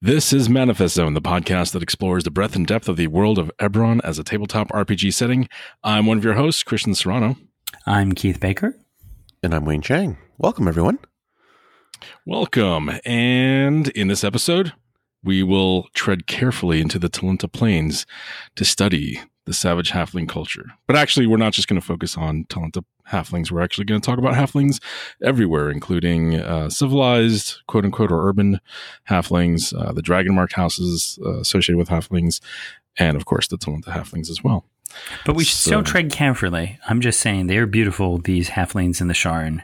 This is Manifest Zone, the podcast that explores the breadth and depth of the world of Eberron as a tabletop RPG setting. I'm one of your hosts, Christian Serrano. I'm Keith Baker. And I'm Wayne Chang. Welcome, everyone. Welcome. And in this episode, we will tread carefully into the Talenta Plains to study the savage halfling culture. But actually, we're not just going to focus on Talenta halflings. We're actually going to talk about halflings everywhere, including uh, civilized, quote unquote, or urban halflings, uh, the dragon marked houses uh, associated with halflings, and of course, the Talenta halflings as well. But we should so, still tread carefully. I'm just saying they are beautiful, these halflings in the Sharn.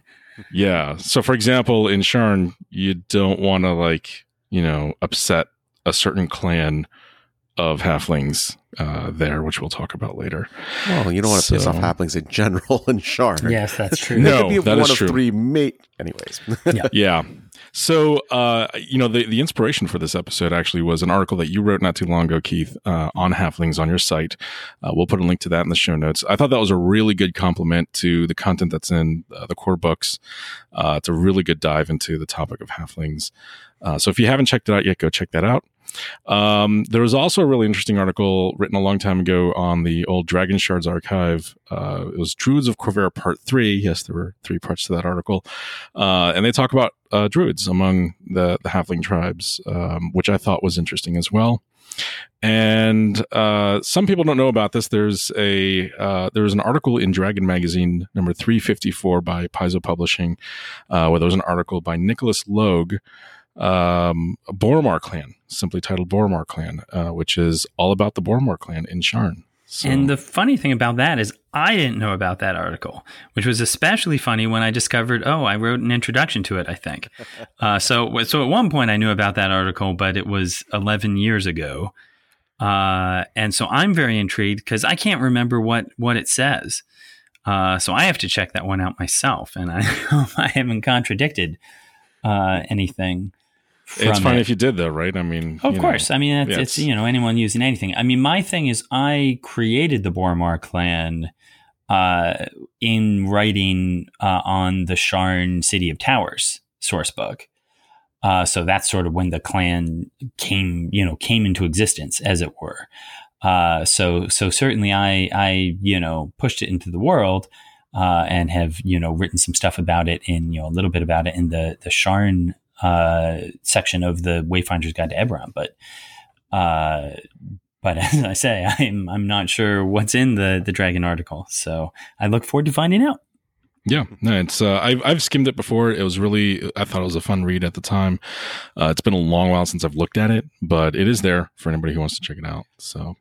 Yeah. So, for example, in Sharn, you don't want to, like, you know, upset a certain clan of halflings uh, there, which we'll talk about later. Well, you don't want to so, piss off halflings in general and Sharn. Yes, that's true. no, could be that one of true. three mate. Anyways, yeah. yeah. So, uh, you know, the, the inspiration for this episode actually was an article that you wrote not too long ago, Keith, uh, on halflings on your site. Uh, we'll put a link to that in the show notes. I thought that was a really good complement to the content that's in uh, the core books. Uh, it's a really good dive into the topic of halflings. Uh, so if you haven't checked it out yet, go check that out. Um, there was also a really interesting article written a long time ago on the old Dragon Shards archive. Uh, it was Druids of Khorvaire Part 3. Yes, there were three parts to that article. Uh, and they talk about uh, druids among the, the halfling tribes, um, which I thought was interesting as well. And uh, some people don't know about this. There's a uh, there's an article in Dragon Magazine number 354 by Paizo Publishing, uh, where there was an article by Nicholas Logue um, Boromar clan, simply titled Boromar clan, uh, which is all about the Boromar clan in Sharn. So. And the funny thing about that is, I didn't know about that article, which was especially funny when I discovered. Oh, I wrote an introduction to it. I think. Uh, so, so at one point I knew about that article, but it was 11 years ago, uh, and so I'm very intrigued because I can't remember what what it says. Uh, so I have to check that one out myself, and I I haven't contradicted uh, anything it's fine it. if you did though, right? I mean, of course. Know, I mean, it's, yeah, it's, you know anyone using anything. I mean, my thing is, I created the Boromar clan uh, in writing uh, on the Sharn City of Towers source book. Uh, so that's sort of when the clan came, you know, came into existence, as it were. Uh, so, so certainly, I, I, you know, pushed it into the world. Uh, and have you know written some stuff about it in you know a little bit about it in the the Sharn uh, section of the Wayfinder's Guide to Eberron. But uh, but as I say, I'm I'm not sure what's in the the Dragon article, so I look forward to finding out. Yeah, no, it's uh, I've I've skimmed it before. It was really I thought it was a fun read at the time. Uh, it's been a long while since I've looked at it, but it is there for anybody who wants to check it out. So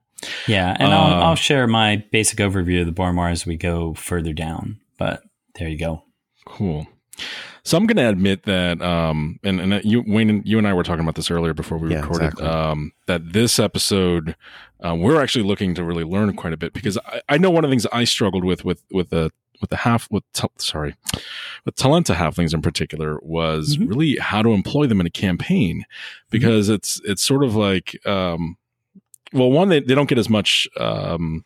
yeah, and I'll, I'll um, share my basic overview of the Boromar as we go further down. But there you go. Cool. So I'm going to admit that, um, and, and you, Wayne, you and I were talking about this earlier before we yeah, recorded, exactly. um, that this episode, uh, we're actually looking to really learn quite a bit because I, I, know one of the things I struggled with, with, with the, with the half, with, sorry, with Talenta halflings in particular was mm-hmm. really how to employ them in a campaign because mm-hmm. it's, it's sort of like, um, well, one, they, they don't get as much, um,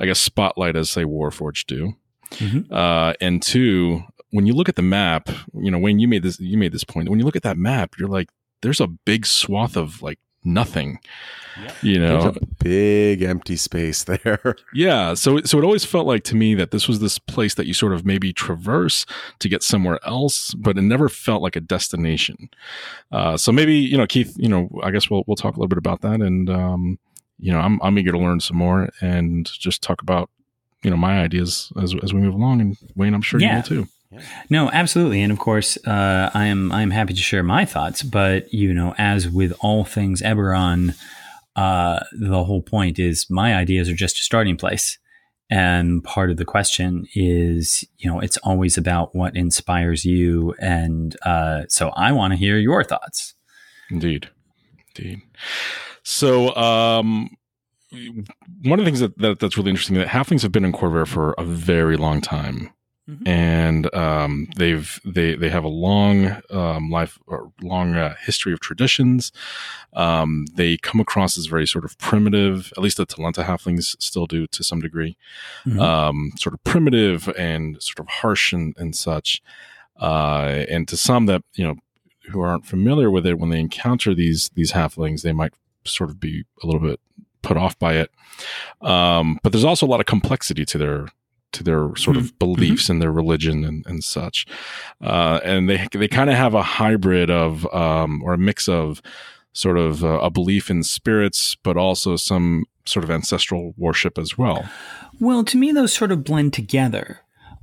I guess, spotlight as say Warforged do. Mm-hmm. Uh, and two, when you look at the map, you know, Wayne, you made this, you made this point. When you look at that map, you're like, there's a big swath of like nothing. Yep. You know, there's a big empty space there. yeah. So, so it always felt like to me that this was this place that you sort of maybe traverse to get somewhere else, but it never felt like a destination. Uh, so maybe you know, Keith. You know, I guess we'll we'll talk a little bit about that, and um, you know, I'm I'm eager to learn some more and just talk about you know my ideas as as we move along. And Wayne, I'm sure yeah. you will too. No, absolutely, and of course, uh, I am I am happy to share my thoughts. But you know, as with all things Eberron, uh, the whole point is my ideas are just a starting place, and part of the question is, you know, it's always about what inspires you, and uh, so I want to hear your thoughts. Indeed, indeed. So, um, one of the things that, that that's really interesting that halflings have been in Khorvaire for a very long time. Mm-hmm. And um, they've they they have a long um, life or long uh, history of traditions. Um, they come across as very sort of primitive. At least the Talenta halflings still do to some degree. Mm-hmm. Um, sort of primitive and sort of harsh and, and such. Uh, and to some that you know who aren't familiar with it, when they encounter these these halflings, they might sort of be a little bit put off by it. Um, but there's also a lot of complexity to their to their sort of mm-hmm. beliefs mm-hmm. and their religion and, and such. Uh, and they they kind of have a hybrid of um, or a mix of sort of uh, a belief in spirits, but also some sort of ancestral worship as well. Well, to me, those sort of blend together.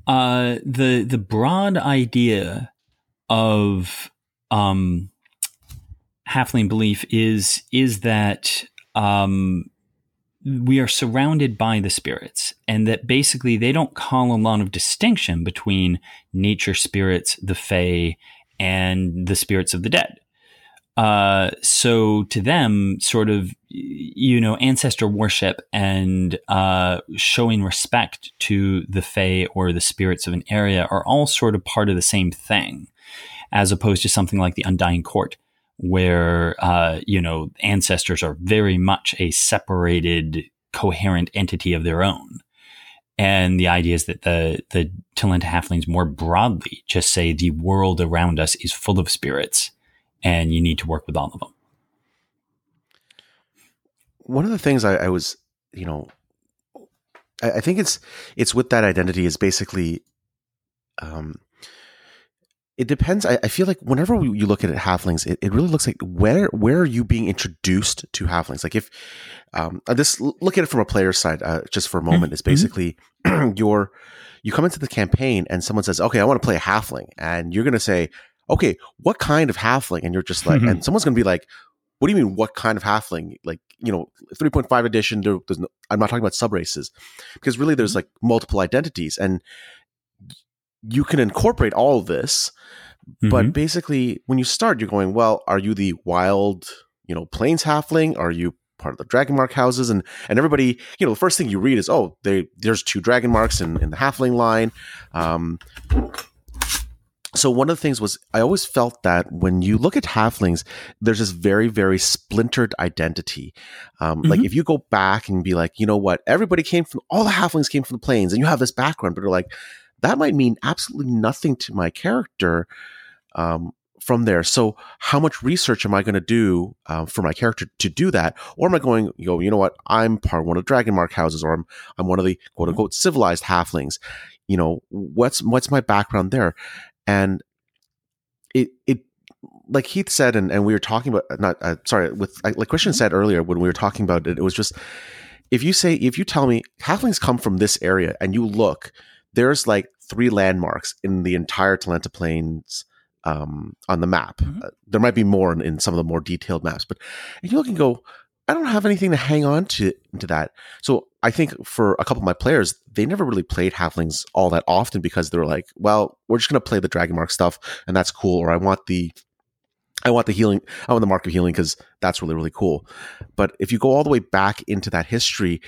Uh, the the broad idea of um, halfling belief is is that um, we are surrounded by the spirits, and that basically they don't call a lot of distinction between nature spirits, the fae, and the spirits of the dead. Uh, so to them, sort of, you know, ancestor worship and uh, showing respect to the fae or the spirits of an area are all sort of part of the same thing, as opposed to something like the Undying Court, where uh, you know ancestors are very much a separated, coherent entity of their own. And the idea is that the the Talenta halflings more broadly just say the world around us is full of spirits, and you need to work with all of them. One of the things I, I was, you know, I, I, think it's it's with that identity is basically um, it depends. I, I, feel like whenever we, you look at it, halflings, it, it, really looks like where where are you being introduced to halflings? Like if um, uh, this look at it from a player's side, uh, just for a moment, mm-hmm. is basically your you come into the campaign and someone says, "Okay, I want to play a halfling," and you're going to say, "Okay, what kind of halfling?" And you're just like, mm-hmm. and someone's going to be like, "What do you mean? What kind of halfling?" Like you know, 3.5 edition. There, no, I'm not talking about sub races because really there's mm-hmm. like multiple identities and you can incorporate all of this, mm-hmm. but basically when you start, you're going, well, are you the wild, you know, plains halfling? Are you part of the dragon mark houses? And and everybody, you know, the first thing you read is, oh, they there's two dragon marks in, in the halfling line. Um, so one of the things was I always felt that when you look at halflings, there's this very, very splintered identity. Um, mm-hmm. Like if you go back and be like, you know what, everybody came from all the halflings came from the plains, and you have this background, but they're like, that might mean absolutely nothing to my character um, from there. So, how much research am I going to do uh, for my character to do that, or am I going, you know, you know what? I'm part of one of the Dragon houses, or I'm I'm one of the quote unquote civilized halflings. You know, what's what's my background there? And it it like Keith said, and, and we were talking about not uh, sorry with like Christian mm-hmm. said earlier when we were talking about it, it was just if you say if you tell me halflings come from this area and you look there's like three landmarks in the entire Talenta Plains um, on the map. Mm-hmm. Uh, there might be more in, in, some of the more detailed maps, but and you look and go, I don't have anything to hang on to into that. So I think for a couple of my players, they never really played halflings all that often because they were like, well, we're just going to play the dragon mark stuff, and that's cool. Or I want the I want the healing. I want the mark of healing because that's really really cool. But if you go all the way back into that history,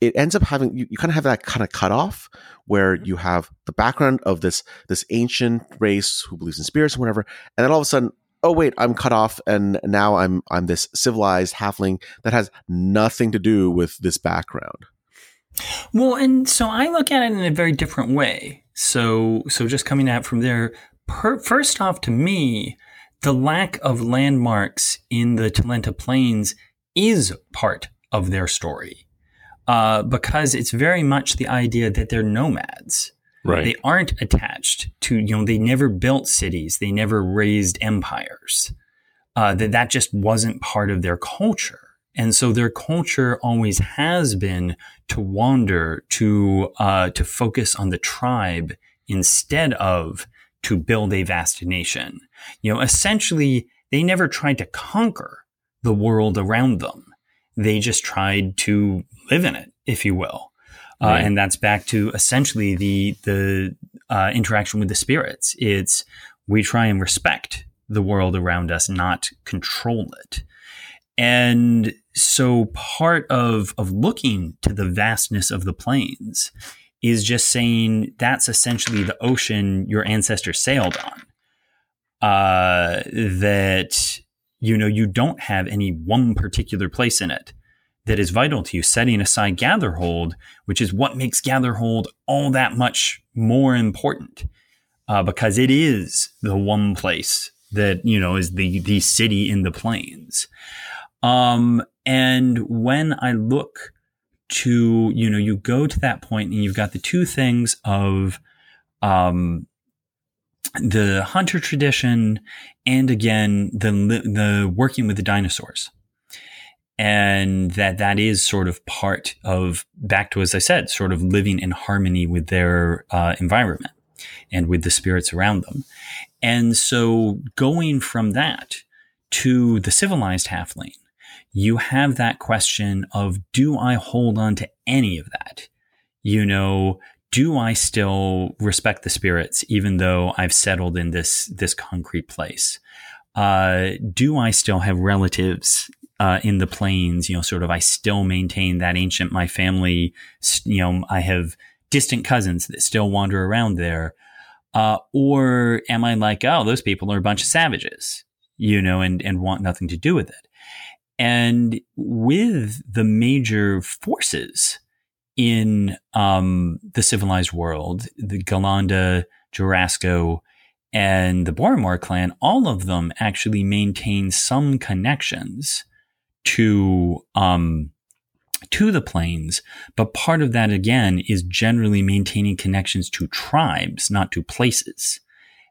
it ends up having you, you kind of have that kind of cutoff where mm-hmm. you have the background of this this ancient race who believes in spirits and whatever, and then all of a sudden, oh wait, I'm cut off, and now I'm I'm this civilized halfling that has nothing to do with this background. Well, and so I look at it in a very different way. So so just coming out from there, per, first off, to me, the lack of landmarks in the Talenta Plains is part of their story uh, because it's very much the idea that they're nomads. Right. They aren't attached to, you know, they never built cities, they never raised empires. Uh, that that just wasn't part of their culture. And so their culture always has been to wander, to uh, to focus on the tribe instead of to build a vast nation. You know, essentially, they never tried to conquer the world around them. They just tried to live in it, if you will. Uh, right. Uh, and that's back to essentially the the uh, interaction with the spirits. It's we try and respect the world around us, not control it. And so part of of looking to the vastness of the plains is just saying that's essentially the ocean your ancestors sailed on. Uh, that you know you don't have any one particular place in it that is vital to you, setting aside Gatherhold, which is what makes Gatherhold all that much more important uh, because it is the one place that you know is the the city in the plains. Um, and when I look to you know you go to that point and you've got the two things of um the hunter tradition and again the the working with the dinosaurs and that that is sort of part of back to as i said sort of living in harmony with their uh, environment and with the spirits around them and so going from that to the civilized halfling you have that question of do i hold on to any of that you know do I still respect the spirits even though I've settled in this this concrete place? Uh, do I still have relatives uh, in the plains? You know, sort of. I still maintain that ancient. My family, you know, I have distant cousins that still wander around there. Uh, or am I like, oh, those people are a bunch of savages, you know, and and want nothing to do with it? And with the major forces in um, the civilized world, the Galanda, Jorasco, and the Boromar clan, all of them actually maintain some connections to um, to the plains, but part of that again is generally maintaining connections to tribes, not to places.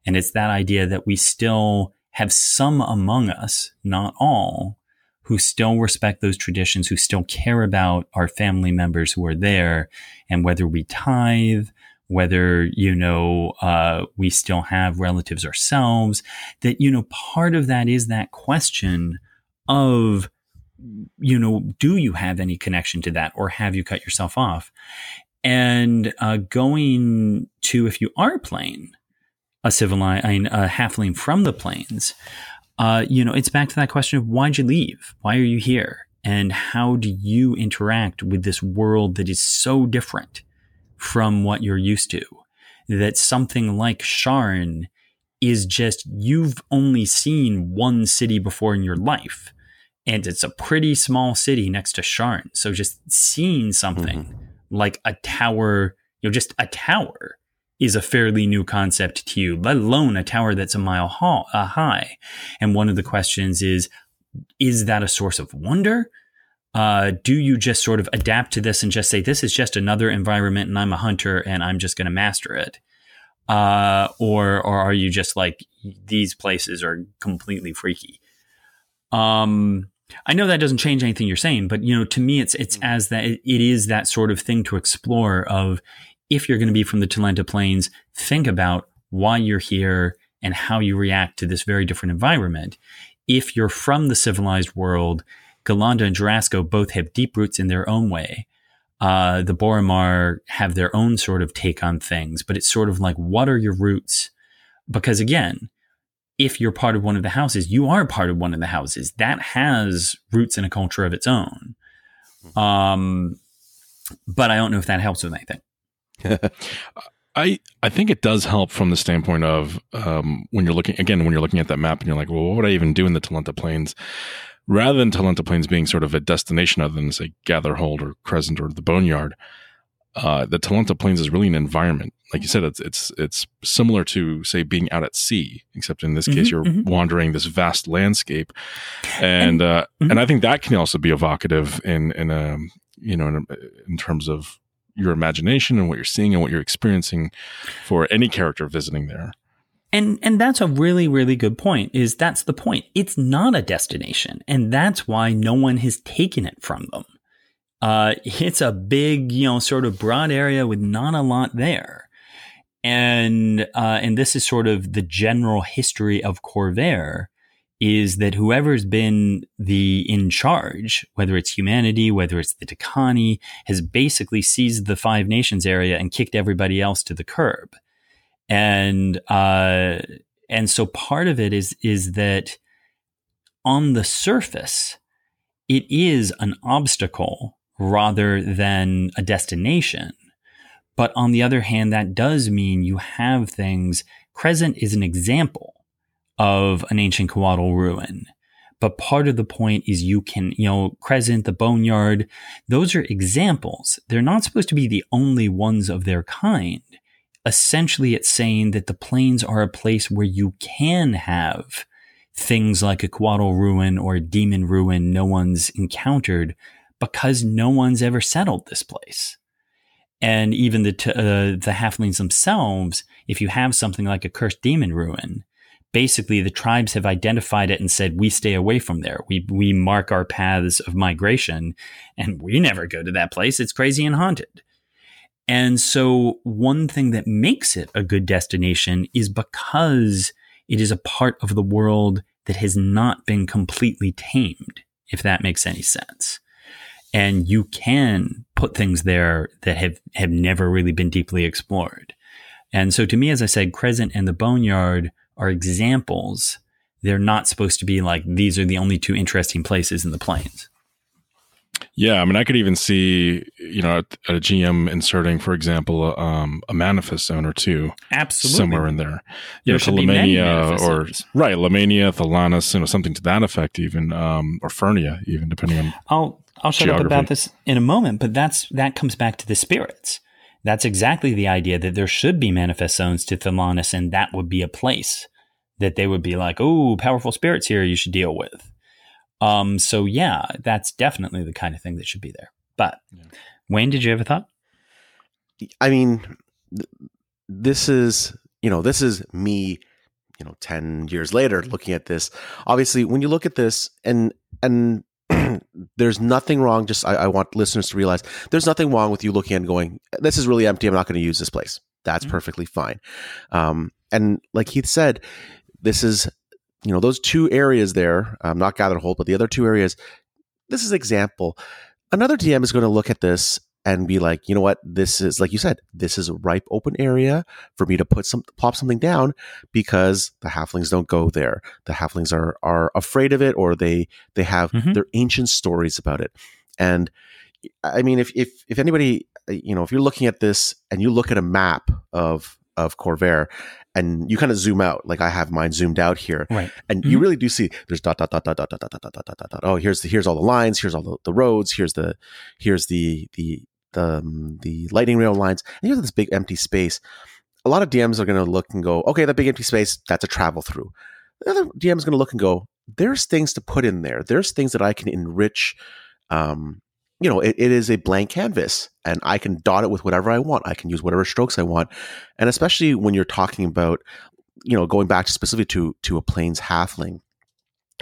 And it's that idea that we still have some among us, not all, who still respect those traditions, who still care about our family members who are there, and whether we tithe, whether you know uh, we still have relatives ourselves. That you know, part of that is that question of you know, do you have any connection to that, or have you cut yourself off? And uh, going to if you are playing a civilized, a halfling from the plains, uh, you know, it's back to that question of why'd you leave? Why are you here? And how do you interact with this world that is so different from what you're used to? That something like Sharn is just, you've only seen one city before in your life. And it's a pretty small city next to Sharn. So just seeing something mm-hmm. like a tower, you know, just a tower is a fairly new concept to you, let alone a tower that's a mile high. And one of the questions is, is that a source of wonder? Uh, do you just sort of adapt to this and just say, this is just another environment and I'm a hunter and I'm just going to master it? Uh, or, or are you just like, these places are completely freaky? Um, I know that doesn't change anything you're saying, but you know, to me, it's it's mm. as that it is that sort of thing to explore. Of if you're going to be from the Talenta Plains, think about why you're here and how you react to this very different environment. If you're from the civilized world, Galanda and Jorasco both have deep roots in their own way. Uh, the Boromar have their own sort of take on things, but it's sort of like, what are your roots? Because again, if you're part of one of the houses, you are part of one of the houses. That has roots in a culture of its own. Hmm. Um, but I don't know if that helps with anything. I I think it does help from the standpoint of um, when you're looking again when you're looking at that map and you're like, well, what would I even do in the Talenta Plains? Rather than Talenta Plains being sort of a destination other than say Gatherhold or Crescent or the Boneyard, uh, the Talenta Plains is really an environment. Like you said, it's it's it's similar to say being out at sea, except in this mm-hmm, case you're mm-hmm. wandering this vast landscape, and and, uh, mm-hmm. and I think that can also be evocative in in a you know in, in terms of your imagination and what you're seeing and what you're experiencing for any character visiting there. And and that's a really really good point. Is that's the point. It's not a destination, and that's why no one has taken it from them. Uh, it's a big, you know, sort of broad area with not a lot there, and uh, and this is sort of the general history of Khorvaire is that whoever's been the in charge, whether it's humanity, whether it's the Dhakaani, has basically seized the Five Nations area and kicked everybody else to the curb. And uh, and so part of it is is that on the surface, it is an obstacle rather than a destination. But on the other hand, that does mean you have things. Crescent is an example of an ancient Coatl ruin. But part of the point is you can, you know, Crescent, the Boneyard, those are examples. They're not supposed to be the only ones of their kind. Essentially, it's saying that the plains are a place where you can have things like a Coatl ruin or a demon ruin no one's encountered because no one's ever settled this place. And even the t- uh, the halflings themselves, if you have something like a cursed demon ruin, basically the tribes have identified it and said we stay away from there. We we mark our paths of migration, and we never go to that place. It's crazy and haunted. And so, one thing that makes it a good destination is because it is a part of the world that has not been completely tamed, if that makes any sense. And you can put things there that have, have never really been deeply explored. And so to me, as I said, Crescent and the Boneyard are examples. They're not supposed to be like, these are the only two interesting places in the plains. Yeah, I mean, I could even see, you know, a, a GM inserting, for example, um, a manifest zone or two, absolutely, somewhere in there. Yeah, to Lamannia or right, Lamannia, Thelanis, you know, something to that effect, even um, or Fernia, even depending on. I'll I'll shut geography. up about this in a moment, but that's that comes back to the spirits. That's exactly the idea that there should be manifest zones to Thelanis, and that would be a place that they would be like, "Oh, powerful spirits here, you should deal with." Um, so yeah, that's definitely the kind of thing that should be there. But yeah. Wayne, did you have a thought? I mean, th- this is you know this is me, you know, ten years later looking at this. Obviously, when you look at this, and and there's nothing wrong. Just I, I, want listeners to realize there's nothing wrong with you looking and going, "This is really empty. I'm not going to use this place." That's mm-hmm. perfectly fine. Um, and like Keith said, this is you know those two areas there um, not Gatherhold but the other two areas this is example another dm is going to look at this and be like you know what this is like you said this is a ripe open area for me to put some plop something down because the halflings don't go there the halflings are are afraid of it or they they have mm-hmm. their ancient stories about it and i mean if if if anybody you know if you're looking at this and you look at a map of of Khorvaire and you kind of zoom out like i have mine zoomed out here right and mm-hmm. you really do see there's dot dot dot dot dot dot dot dot dot dot dot dot oh here's the here's all the lines here's all the, the roads here's the here's the the the um, the lightning rail lines and here's this big empty space a lot of dms are going to look and go okay that big empty space that's a travel through the other dm is going to look and go there's things to put in there there's things that i can enrich um you know, it, it is a blank canvas and I can dot it with whatever I want. I can use whatever strokes I want. And especially when you're talking about, you know, going back specifically to, to a plains halfling,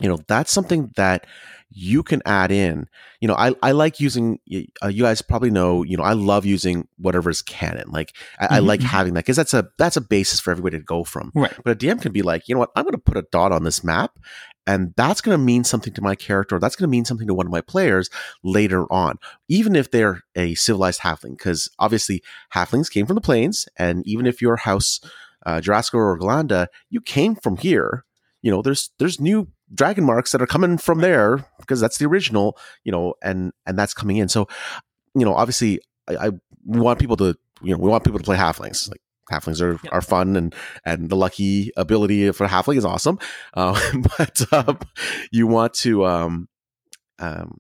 you know, that's something that you can add in. You know, I, I like using, uh, you guys probably know, you know, I love using whatever's canon. Like I, mm-hmm. I like mm-hmm. having that because that's a, that's a basis for everybody to go from. Right. But a DM can be like, you know what, I'm going to put a dot on this map and that's going to mean something to my character. That's going to mean something to one of my players later on, even if they're a civilized halfling, because obviously halflings came from the plains. And even if your house, uh, Jorasco or Galanda, you came from here, you know, there's, there's new dragon marks that are coming from there because that's the original, you know, and, and that's coming in. So, you know, obviously I, I want people to, you know, we want people to play halflings. Like halflings are, are fun and and the lucky ability for halfling is awesome uh, but um, you want to um, um,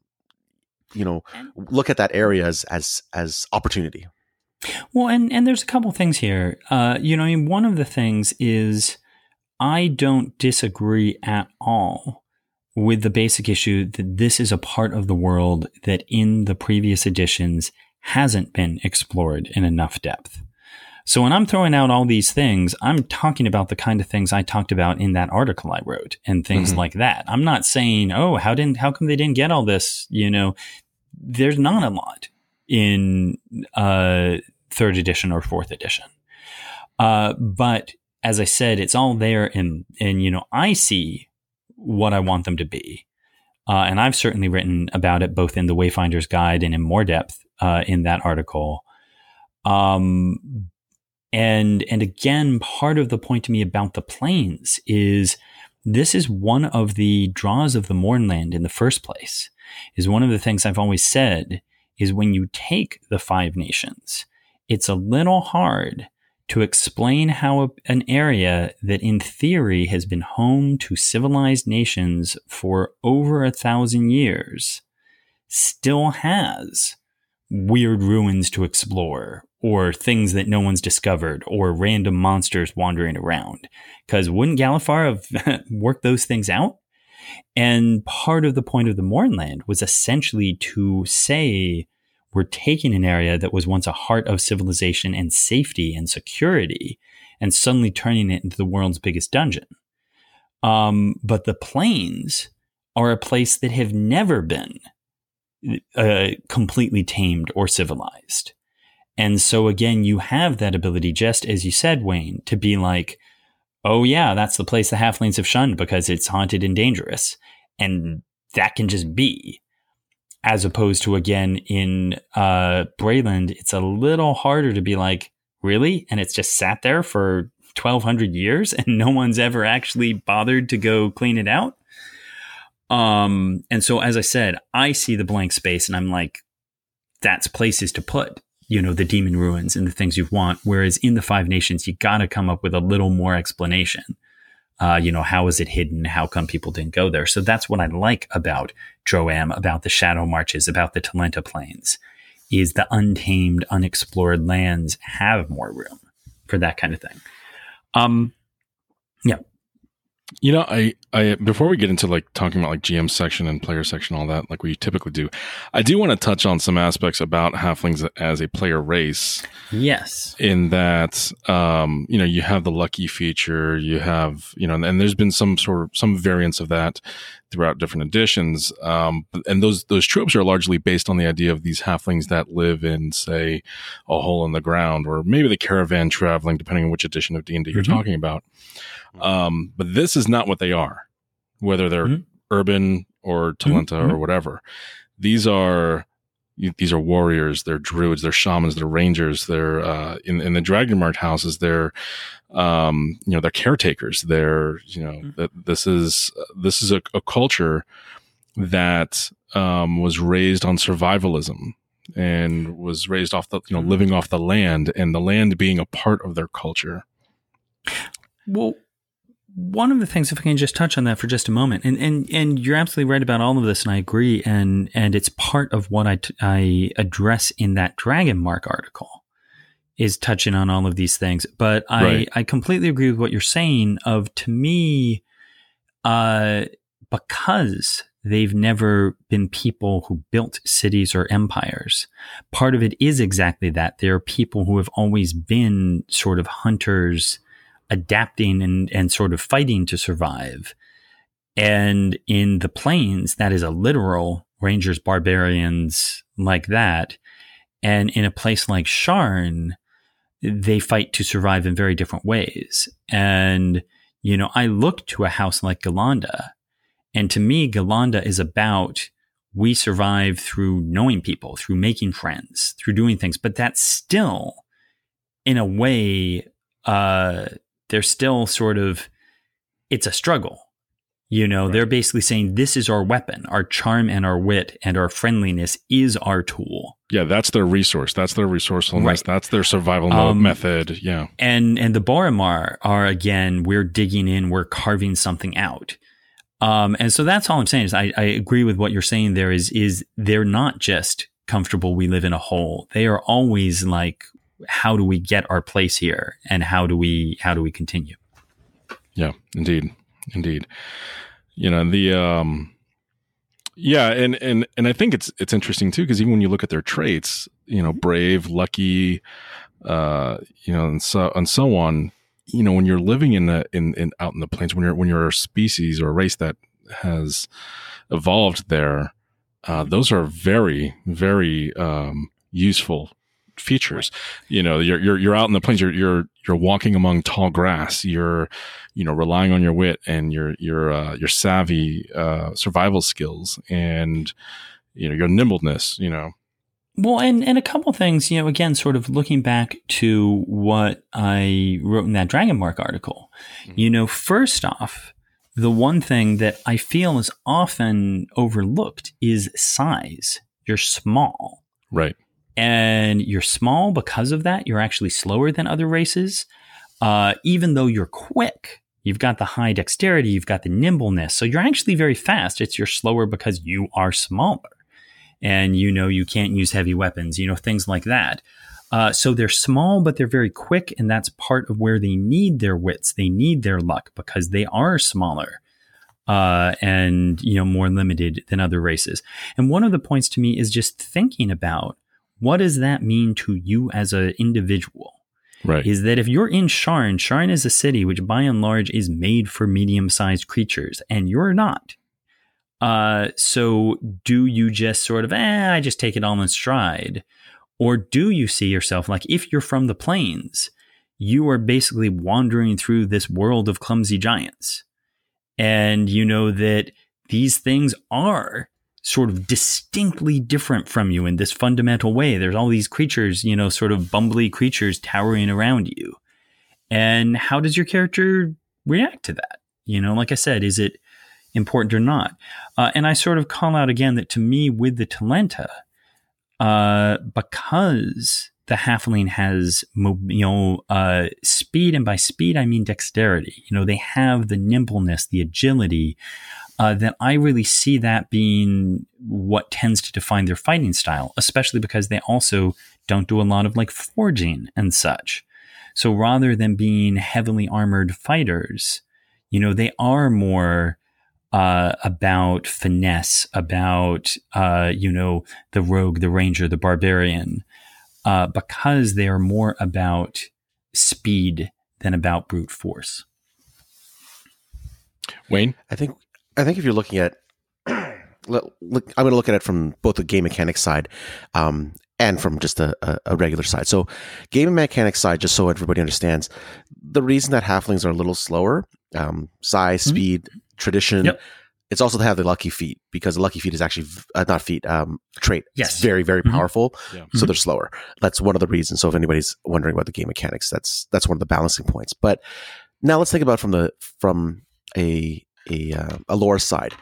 you know look at that area as as as opportunity well and and there's a couple things here uh, you know I mean, one of the things is i don't disagree at all with the basic issue that this is a part of the world that in the previous editions hasn't been explored in enough depth so when I'm throwing out all these things, I'm talking about the kind of things I talked about in that article I wrote and things mm-hmm. like that. I'm not saying, oh, how didn't, how come they didn't get all this? You know, there's not a lot in uh, third edition or fourth edition. Uh, but as I said, it's all there, and and you know, I see what I want them to be, uh, and I've certainly written about it both in the Wayfinder's Guide and in more depth uh, in that article. Um, and, and again, part of the point to me about the plains is this is one of the draws of the Mournland in the first place, is one of the things I've always said is when you take the five nations, it's a little hard to explain how a, an area that in theory has been home to civilized nations for over a thousand years still has weird ruins to explore or things that no one's discovered or random monsters wandering around. Because wouldn't Galifar have worked those things out? And part of the point of the Mournland was essentially to say we're taking an area that was once a heart of civilization and safety and security and suddenly turning it into the world's biggest dungeon. Um, but the plains are a place that have never been uh, completely tamed or civilized. And so again, you have that ability, just as you said, Wayne, to be like, oh yeah, that's the place the halflings have shunned because it's haunted and dangerous. And that can just be. As opposed to again in uh Breland, it's a little harder to be like, really? And it's just sat there for 1200 years and no one's ever actually bothered to go clean it out. Um, and so as I said, I see the blank space and I'm like, that's places to put, you know, the demon ruins and the things you want. Whereas in the Five Nations, you got to come up with a little more explanation. Uh, you know, how is it hidden? How come people didn't go there? So that's what I like about Droaam, about the Shadow Marches, about the Talenta Plains, is the untamed, unexplored lands have more room for that kind of thing. Um, yeah. You know, I, I before we get into like talking about like GM section and player section, all that, like we typically do, I do want to touch on some aspects about halflings as a player race. Yes. In that, um, you know, you have the lucky feature, you have, you know, and there's been some sort of some variants of that throughout different editions. Um, and those those tropes are largely based on the idea of these halflings that live in, say, a hole in the ground, or maybe the caravan traveling, depending on which edition of D and D you're mm-hmm. talking about. Um, but this is not what they are, whether they're mm-hmm. urban or Talenta mm-hmm. or whatever. These are these are warriors, they're druids, they're shamans, they're rangers, they're uh, in in the Dragonmarked houses, they're um, you know they're caretakers. They're you know mm-hmm. that this is this is a, a culture that um, was raised on survivalism and was raised off the you know living off the land and the land being a part of their culture. Well, one of the things, if I can just touch on that for just a moment, and and and you're absolutely right about all of this, and I agree, and and it's part of what I, t- I address in that Dragon Mark article is touching on all of these things. But I right. I completely agree with what you're saying. Of to me, uh, because they've never been people who built cities or empires. Part of it is exactly that. They're people who have always been sort of hunters adapting and, and sort of fighting to survive. And in the plains, that is a literal rangers, barbarians like that. And in a place like Sharn, they fight to survive in very different ways. And, you know, I look to a house like Galanda, and to me, Galanda is about we survive through knowing people, through making friends, through doing things. But that's still, in a way, uh, they're still sort of it's a struggle. You know, right. they're basically saying this is our weapon. Our charm and our wit and our friendliness is our tool. Yeah, that's their resource. That's their resourcefulness. Right. That's their survival um, method. Yeah. And and the Boromar are again, we're digging in, we're carving something out. Um, and so that's all I'm saying is I, I agree with what you're saying there is is they're not just comfortable we live in a hole. They are always like how do we get our place here and how do we how do we continue yeah indeed indeed. You know the um yeah and and and i think it's it's interesting too because even when you look at their traits you know brave lucky uh you know and so and so on you know when you're living in the in, in out in the plains when you're when you're a species or a race that has evolved there uh, those are very very um, useful features. You know, you're you're you're out in the plains. You're you're you're walking among tall grass. You're you know relying on your wit and your your uh, your savvy uh, survival skills and you know your nimbleness. You know. Well, and, and a couple things, you know, again, sort of looking back to what I wrote in that Dragon Mark article, mm-hmm. you know, first off, the one thing that I feel is often overlooked is size. You're small. Right and you're small because of that. You're actually slower than other races. Uh, even though you're quick, you've got the high dexterity, you've got the nimbleness. So you're actually very fast. It's you're slower because you are smaller. and you know you can't use heavy weapons, you know things like that. Uh, so they're small, but they're very quick, and that's part of where they need their wits. They need their luck because they are smaller uh, and you know more limited than other races. And one of the points to me is just thinking about what does that mean to you as an individual. Right. Is that if you're in Sharn, Sharn is a city which by and large is made for medium sized creatures, and you're not. Uh, so do you just sort of, eh, I just take it all in stride? Or do you see yourself like if you're from the plains, you are basically wandering through this world of clumsy giants? And you know that these things are sort of distinctly different from you in this fundamental way. There's all these creatures, you know, sort of bumbly creatures towering around you. And how does your character react to that? You know, like I said, is it important or not? Uh, and I sort of call out again that to me, with the Talenta, uh, because the halfling has you know uh, speed, and by speed I mean dexterity. You know they have the nimbleness, the agility. Uh, that I really see that being what tends to define their fighting style, especially because they also don't do a lot of like forging and such. So rather than being heavily armored fighters, you know, they are more uh, about finesse, about uh, you know the rogue, the ranger, the barbarian, uh, because they are more about speed than about brute force. Wayne, I think I think if you're looking at, look, look I'm going to look at it from both the game mechanics side, um, and from just a, a, a, regular side. So, game mechanics side, just so everybody understands, the reason that halflings are a little slower, um, size, mm-hmm. speed, tradition. Yep. It's also to have the lucky feat because the lucky feat is actually uh, not feat, um, trait. Yes, it's very very mm-hmm. powerful. Yeah. So mm-hmm. they're slower. That's one of the reasons. So if anybody's wondering about the game mechanics, that's that's one of the balancing points. But now let's think about from the from a a uh, a lore side.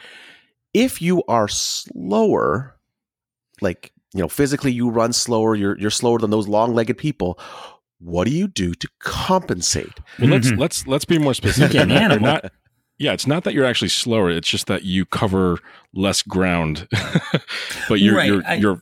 If you are slower, like you know physically you run slower, you're you're slower than those long legged people what do you do to compensate? Well, let's mm-hmm. let's let's be more specific. not, yeah, it's not that you're actually slower. It's just that you cover less ground, but you're right. you're, I, you're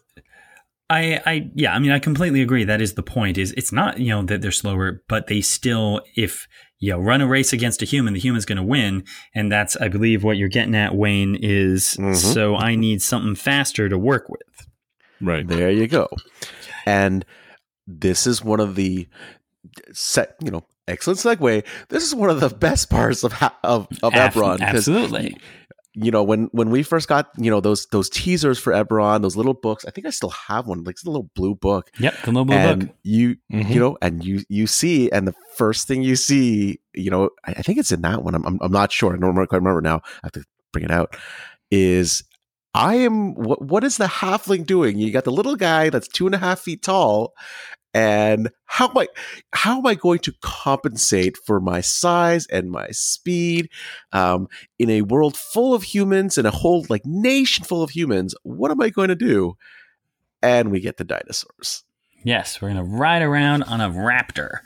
I, I, yeah, I mean, I completely agree. That is the point. Is it's not you know that they're slower, but they still, if you know, run a race against a human, the human's going to win, and that's, I believe, what you're getting at, Wayne. Is mm-hmm. so I need something faster to work with. Right there, you go. And this is one of the set, you know, excellent segue. This is one of the best parts of of, of Eberron. Absolutely. You know, when when we first got you know those those teasers for Eberron, those little books. I think I still have one, like it's a little blue book. Yep, the little blue and book. You mm-hmm. you know, and you you see, and the first thing you see, you know, I, I think it's in that one. I'm, I'm I'm not sure. I don't quite remember now. I have to bring it out. Is I am what what is the halfling doing? You got the little guy that's two and a half feet tall, and how am I how am I going to compensate for my size and my speed um, in a world full of humans and a whole like nation full of humans? What am I going to do? And we get the dinosaurs. Yes, we're going to ride around on a raptor.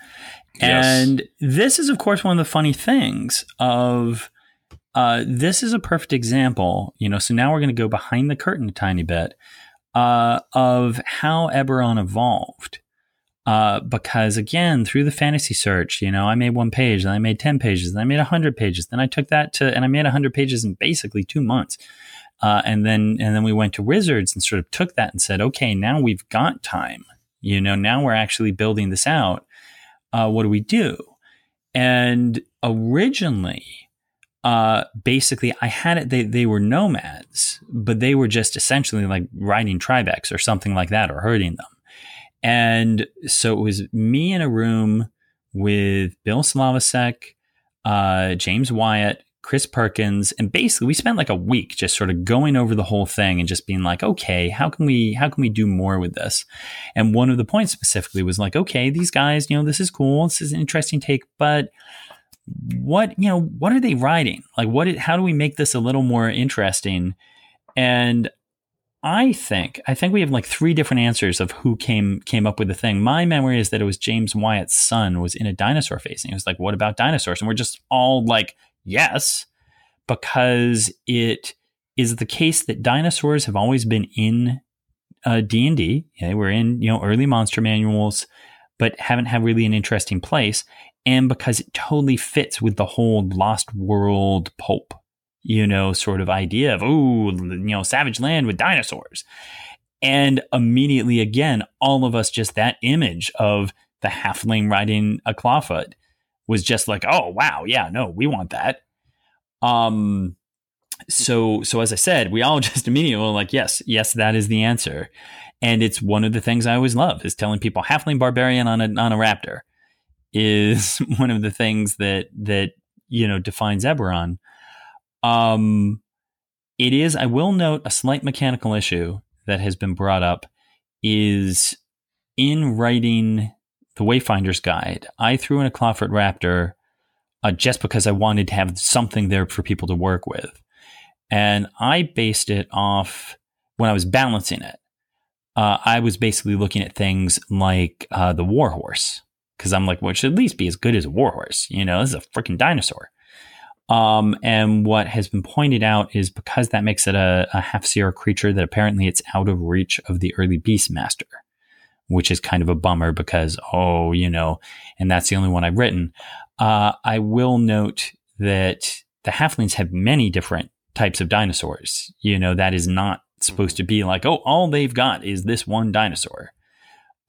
Yes. And this is, of course, one of the funny things of uh, this is a perfect example. You know, so now we're going to go behind the curtain a tiny bit uh, of how Eberron evolved. Uh, because again, through the fantasy search, you know, I made one page, then I made 10 pages, then I made 100 pages. Then I took that to, and I made 100 pages in basically two months. Uh, and then, and then we went to Wizards and sort of took that and said, okay, now we've got time. You know, now we're actually building this out. Uh, what do we do? And originally, uh, basically, I had it, they, they were nomads, but they were just essentially like riding Tribex or something like that or herding them. And so it was me in a room with Bill Slavicsek, uh, James Wyatt, Chris Perkins, and basically we spent like a week just sort of going over the whole thing and just being like, okay, how can we how can we do more with this? And one of the points specifically was like, okay, these guys, you know, this is cool, this is an interesting take, but what you know, what are they writing? Like, what? How do we make this a little more interesting? And I think I think we have like three different answers of who came came up with the thing. My memory is that it was James Wyatt's son was in a dinosaur face, and he was like, "What about dinosaurs?" And we're just all like, "Yes," because it is the case that dinosaurs have always been in uh, D and D. We're in you know early monster manuals, but haven't had really an interesting place. And because it totally fits with the whole Lost World pulp, you know, sort of idea of oh, you know, savage land with dinosaurs. And immediately again, all of us just that image of the halfling riding a clawfoot was just like, oh wow, yeah, no, we want that. Um so so as I said, we all just immediately were like, yes, yes, that is the answer. And it's one of the things I always love is telling people halfling barbarian on a on a raptor is one of the things that that you know defines Eberron. Um it is, I will note, a slight mechanical issue that has been brought up is in writing the Wayfinder's Guide, I threw in a Clawfoot Raptor uh, just because I wanted to have something there for people to work with. And I based it off when I was balancing it. Uh, I was basically looking at things like uh, the warhorse because I'm like, well, it should at least be as good as a warhorse. You know, this is a freaking dinosaur. Um, and what has been pointed out is because that makes it a, a half CR creature, that apparently it's out of reach of the early Beastmaster, which is kind of a bummer because, oh, you know, and that's the only one I've written. Uh, I will note that the halflings have many different types of dinosaurs. You know, that is not supposed to be like, oh, all they've got is this one dinosaur.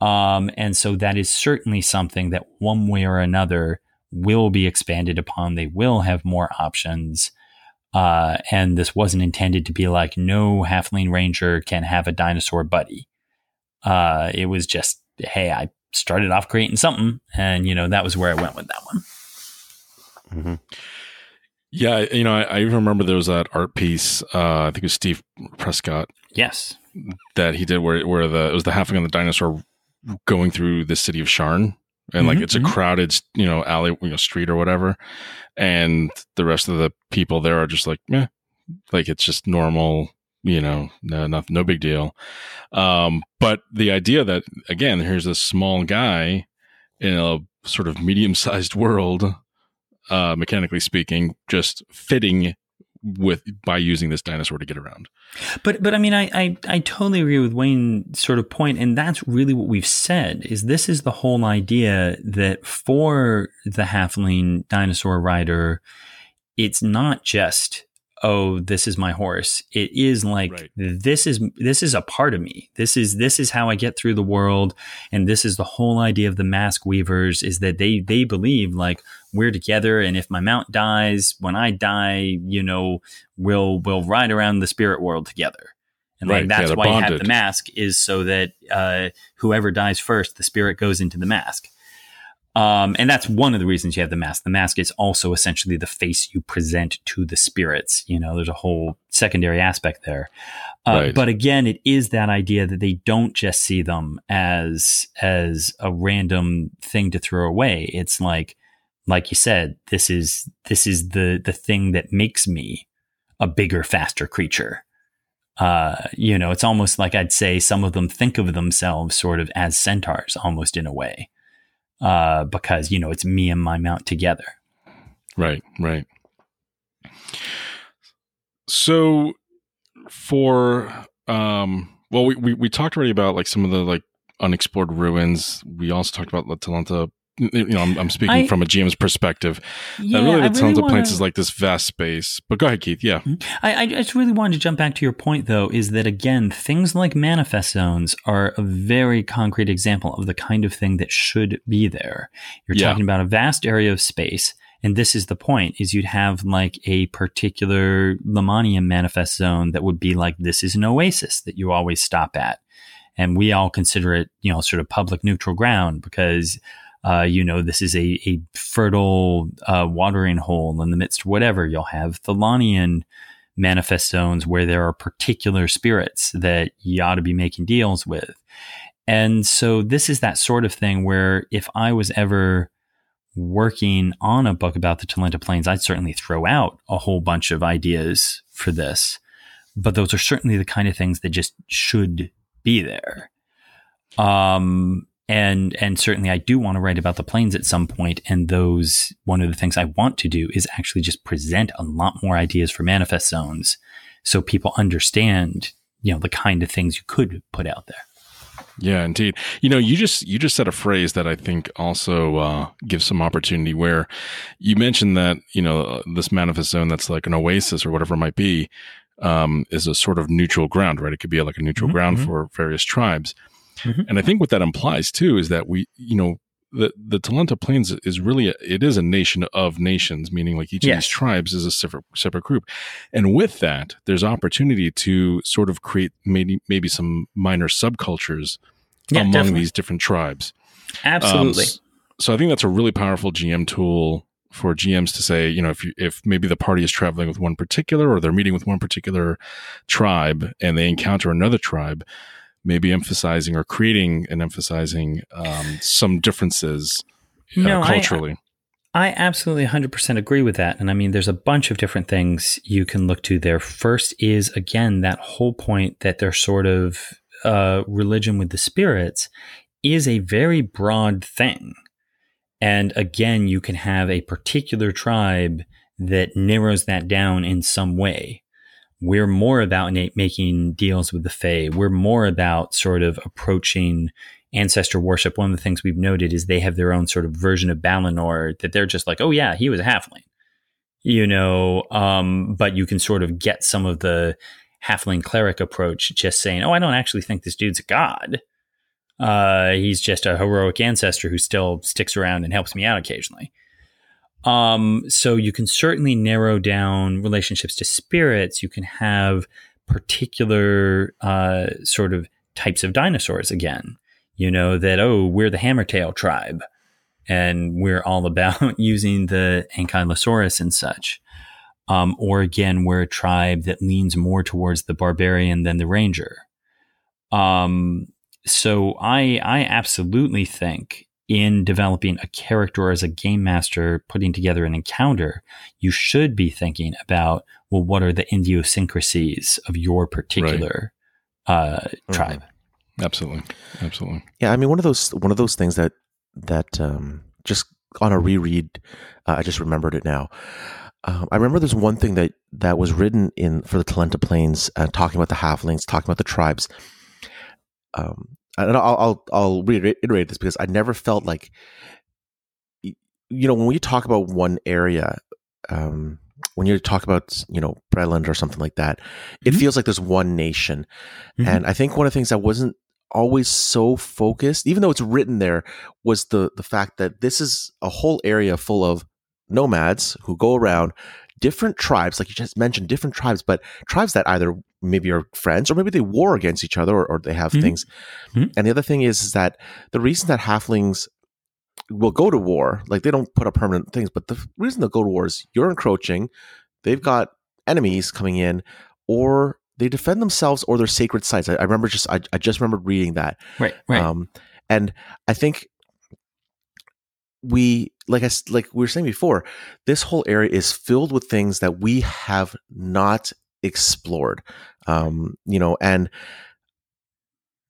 Um, and so that is certainly something that one way or another will be expanded upon. They will have more options. Uh, and this wasn't intended to be like no halfling ranger can have a dinosaur buddy. Uh, it was just, hey, I started off creating something, and you know that was where I went with that one. Mm-hmm. Yeah, you know, I, I, even remember there was that art piece. Uh, I think it was Steve Prescott. Yes, that he did where where the it was the halfling and the dinosaur going through the city of Sharn and like mm-hmm, it's a mm-hmm. crowded you know alley you know street or whatever and the rest of the people there are just like meh like it's just normal you know no no, no big deal um but the idea that again here's this small guy in a sort of medium sized world uh mechanically speaking just fitting with by using this dinosaur to get around. But but I mean I, I I totally agree with Wayne's sort of point, and that's really what we've said is this is the whole idea that for the halfling dinosaur rider, it's not just oh this is my horse it is like right. this is this is a part of me this is this is how i get through the world and this is the whole idea of the mask weavers is that they they believe like we're together and if my mount dies when i die you know we'll we'll ride around the spirit world together and right. like that's yeah, why bonded. you have the mask is so that uh, whoever dies first the spirit goes into the mask um, and that's one of the reasons you have the mask. The mask is also essentially the face you present to the spirits. You know, there's a whole secondary aspect there. Uh, right. But again, it is that idea that they don't just see them as as a random thing to throw away. It's like, like you said, this is this is the the thing that makes me a bigger, faster creature. Uh, you know, it's almost like I'd say some of them think of themselves sort of as centaurs, almost in a way uh, because you know it's me and my mount together. Right, right. So for um, well, we, we we talked already about like some of the like unexplored ruins. We also talked about La Talenta you know, I'm, I'm speaking I, from a GM's perspective. Yeah, really, the Talenta wanna, Plains is like this vast space. But go ahead, Keith. Yeah, mm-hmm. I, I just really wanted to jump back to your point, though, is that again, things like manifest zones are a very concrete example of the kind of thing that should be there. You're yeah. talking about a vast area of space. And this is the point: is you'd have like a particular Lamannian manifest zone that would be like this is an oasis that you always stop at, and we all consider it, you know, sort of public neutral ground because uh, you know, this is a, a fertile uh, watering hole in the midst whatever. You'll have Thelanian manifest zones where there are particular spirits that you ought to be making deals with. And so this is that sort of thing where if I was ever working on a book about the Talenta Plains, I'd certainly throw out a whole bunch of ideas for this. But those are certainly the kind of things that just should be there. Um, and and certainly I do want to write about the plains at some point and those one of the things I want to do is actually just present a lot more ideas for manifest zones so people understand you know the kind of things you could put out there. Yeah, indeed. You know, you just you just said a phrase that I think also uh, gives some opportunity. Where you mentioned that you know this manifest zone that's like an oasis or whatever it might be um, is a sort of neutral ground, right? It could be like a neutral mm-hmm, ground mm-hmm. for various tribes. Mm-hmm. And I think what that implies too is that we, you know, the the Talenta Plains is really a, it is a nation of nations, meaning like each yes. of these tribes is a separate separate group, and with that, there's opportunity to sort of create maybe maybe some minor subcultures yeah, among definitely. these different tribes. Absolutely. Um, so I think that's a really powerful GM tool for GMs to say, you know, if you, if maybe the party is traveling with one particular or they're meeting with one particular tribe and they encounter another tribe, maybe emphasizing or creating and emphasizing um, some differences uh, no, culturally. I, I absolutely 100% agree with that. And I mean, there's a bunch of different things you can look to there. First is, again, that whole point that they're sort of uh, religion with the spirits is a very broad thing. And again, you can have a particular tribe that narrows that down in some way we're more about making deals with the Fae. We're more about sort of approaching ancestor worship. One of the things we've noted is they have their own sort of version of Balinor that they're just like, oh yeah, he was a halfling, you know. Um, but you can sort of get some of the halfling cleric approach, just saying, oh, I don't actually think this dude's a god. Uh, he's just a heroic ancestor who still sticks around and helps me out occasionally. Um, so you can certainly narrow down relationships to spirits. You can have particular uh, sort of types of dinosaurs again. You know that oh, we're the hammertail tribe, and we're all about using the ankylosaurus and such. Um, or again, we're a tribe that leans more towards the barbarian than the ranger. Um, so I I absolutely think in developing a character as a game master, putting together an encounter, you should be thinking about, well, what are the idiosyncrasies of your particular right. uh, mm-hmm. tribe? Absolutely, absolutely. Yeah, I mean, one of those one of those things that that um, just on a reread, uh, I just remembered it now. Um, I remember there's one thing that that was written in for the Talenta Plains, uh, talking about the halflings, talking about the tribes. Um, and I'll, I'll, I'll reiterate this because I never felt like, you know, when we talk about one area, um, when you talk about you know Breland or something like that, it mm-hmm. feels like there's one nation, mm-hmm. and I think one of the things that wasn't always so focused, even though it's written there, was the the fact that this is a whole area full of nomads who go around different tribes, like you just mentioned, different tribes, but tribes that either maybe are friends or maybe they war against each other or, or they have mm-hmm. things. Mm-hmm. And the other thing is, is that the reason that halflings will go to war, like they don't put up permanent things, but the reason they'll go to war is you're encroaching, they've got enemies coming in, or they defend themselves or their sacred sites. I, I remember just I, I, just remember reading that. Right. Right. Um, and I think we like I like we were saying before, this whole area is filled with things that we have not explored. Um, you know, and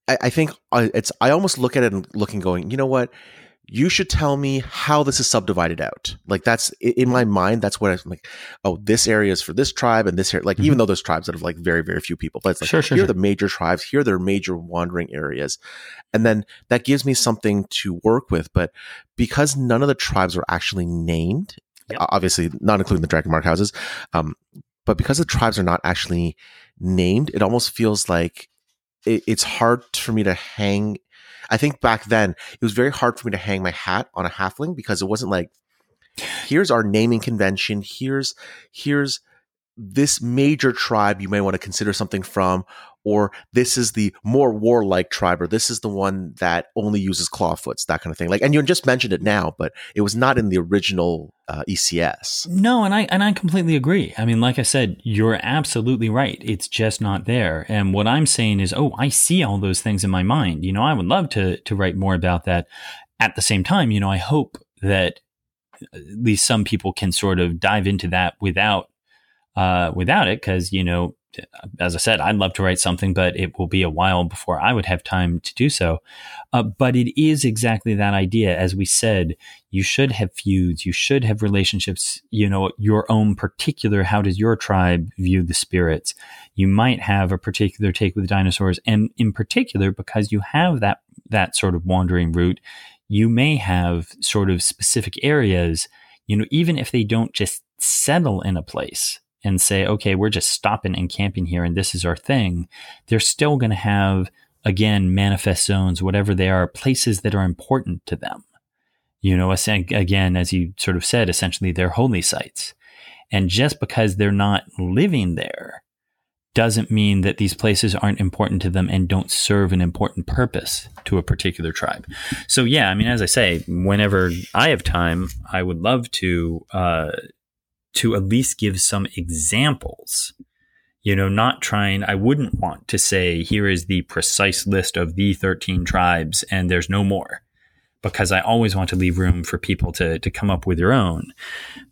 I, I think I, it's I almost look at it and looking, going, you know what? You should tell me how this is subdivided out. Like that's in my mind. That's what I'm like. Oh, this area is for this tribe, and this area. Like mm-hmm. even though there's tribes that have like very very few people, but it's like sure, sure, here sure. are the major tribes. Here are their major wandering areas, and then that gives me something to work with. But because none of the tribes are actually named, yep. obviously not including the dragon mark houses, um, but because the tribes are not actually named, it almost feels like it, it's hard for me to hang. I think back then it was very hard for me to hang my hat on a halfling because it wasn't like, here's our naming convention. Here's here's this major tribe you may want to consider something from, or this is the more warlike tribe, or this is the one that only uses clawfoots, that kind of thing. Like, and you just mentioned it now, but it was not in the original uh, ECS. No, and I and I completely agree. I mean, like I said, you're absolutely right. It's just not there. And what I'm saying is, oh, I see all those things in my mind. You know, I would love to to write more about that. At the same time, you know, I hope that at least some people can sort of dive into that without uh, without it because you know as I said, I'd love to write something, but it will be a while before I would have time to do so. Uh, but it is exactly that idea. As we said, you should have feuds, you should have relationships, you know, your own particular, how does your tribe view the spirits? You might have a particular take with dinosaurs. And in particular, because you have that, that sort of wandering route, you may have sort of specific areas, you know, even if they don't just settle in a place and say, okay, we're just stopping and camping here and this is our thing, they're still going to have, again, manifest zones, whatever they are, places that are important to them. You know, again, as you sort of said, essentially they're holy sites. And just because they're not living there doesn't mean that these places aren't important to them and don't serve an important purpose to a particular tribe. So, yeah, I mean, as I say, whenever I have time, I would love to uh, to at least give some examples. You know, not trying, I wouldn't want to say, here is the precise list of the 13 tribes and there's no more because I always want to leave room for people to, to come up with their own.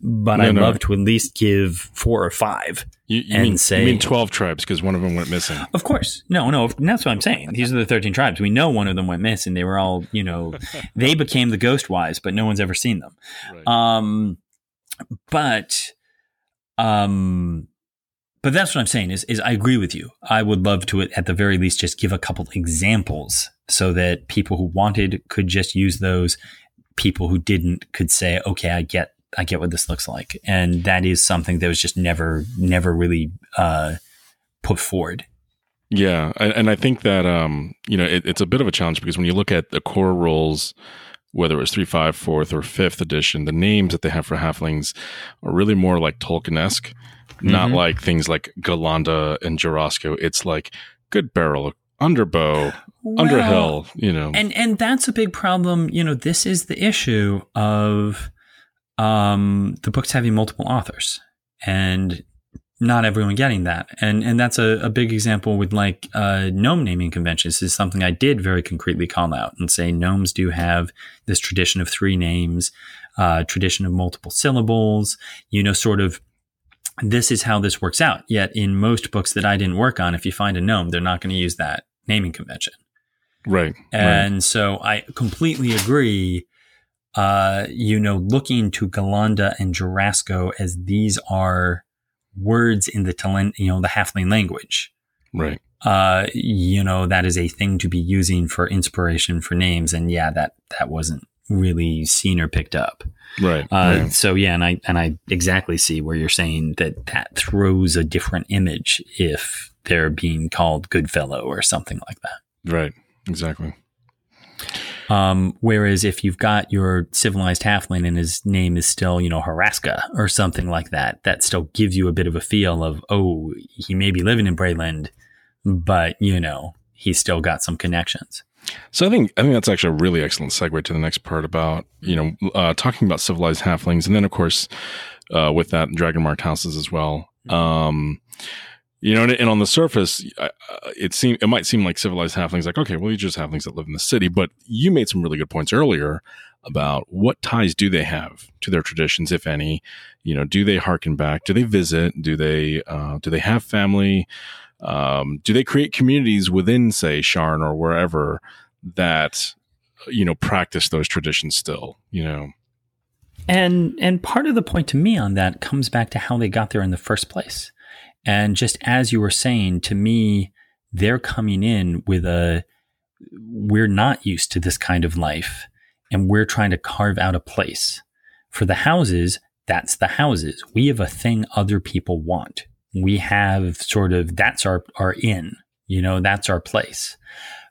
But no, I'd no. love to at least give four or five you, you and mean, say, you mean 12 tribes because one of them went missing. Of course. No, no. That's what I'm saying. These are the 13 tribes. We know one of them went missing. They were all, you know, they became the ghost wise, but no one's ever seen them. Right. Um, but um, but that's what I'm saying is, is I agree with you. I would love to, at the very least, just give a couple examples so that people who wanted could just use those. People who didn't could say, okay, I get, I get what this looks like. And that is something that was just never, never really, uh, put forward. Yeah. And I think that, um, you know, it, it's a bit of a challenge because when you look at the core rules, whether it was 3, 5, 4th, or 5th edition, the names that they have for halflings are really more like Tolkien esque, mm-hmm. not like things like Galanda and Jorasco. It's like good barrel, underbow, well, underhill, you know. And and that's a big problem. You know, this is the issue of um, the books having multiple authors. And not everyone getting that. And and that's a, a big example with like uh, gnome naming conventions is something I did very concretely call out and say gnomes do have this tradition of three names, uh, tradition of multiple syllables, you know, sort of this is how this works out. Yet in most books that I didn't work on, if you find a gnome, they're not going to use that naming convention. Right. And right. so I completely agree. Uh, you know, looking to Galanda and Jorasco as these are words in the talent, you know, the halfling language. Right. Uh, you know, that is a thing to be using for inspiration for names. And yeah, that, that wasn't really seen or picked up. Right. Uh, right. So yeah, and I, and I exactly see where you're saying that that throws a different image if they're being called Goodfellow or something like that. Right. Exactly. Um, whereas if you've got your civilized halfling and his name is still, you know, Haraska or something like that, that still gives you a bit of a feel of, oh, he may be living in Breland, but, you know, he's still got some connections. So I think I think that's actually a really excellent segue to the next part about you know uh, talking about civilized halflings, and then of course uh, with that dragon marked houses as well. Mm-hmm. Um, you know, and, on the surface, uh, it seem it might seem like civilized halflings, like okay, well, you just halflings that live in the city. But you made some really good points earlier about what ties do they have to their traditions, if any. You know, do they harken back? Do they visit? Do they uh, do they have family? Um, do they create communities within, say, Sharn or wherever that you know practice those traditions still? You know. And and part of the point to me on that comes back to how they got there in the first place and just as you were saying, to me, they're coming in with a, we're not used to this kind of life and we're trying to carve out a place. For the houses, that's the houses. We have a thing other people want. We have sort of, that's our, our inn, you know, that's our place.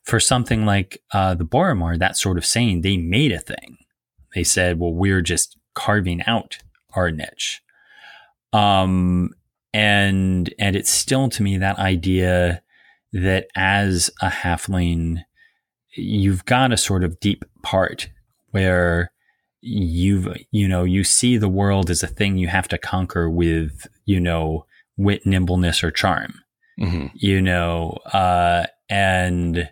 For something like uh, the Boromar, that's sort of saying they made a thing. They said, well, we're just carving out our niche. Um, and and it's still to me that idea that as a halfling you've got a sort of deep part where you've you know you see the world as a thing you have to conquer with you know wit nimbleness or charm mm-hmm. you know uh, and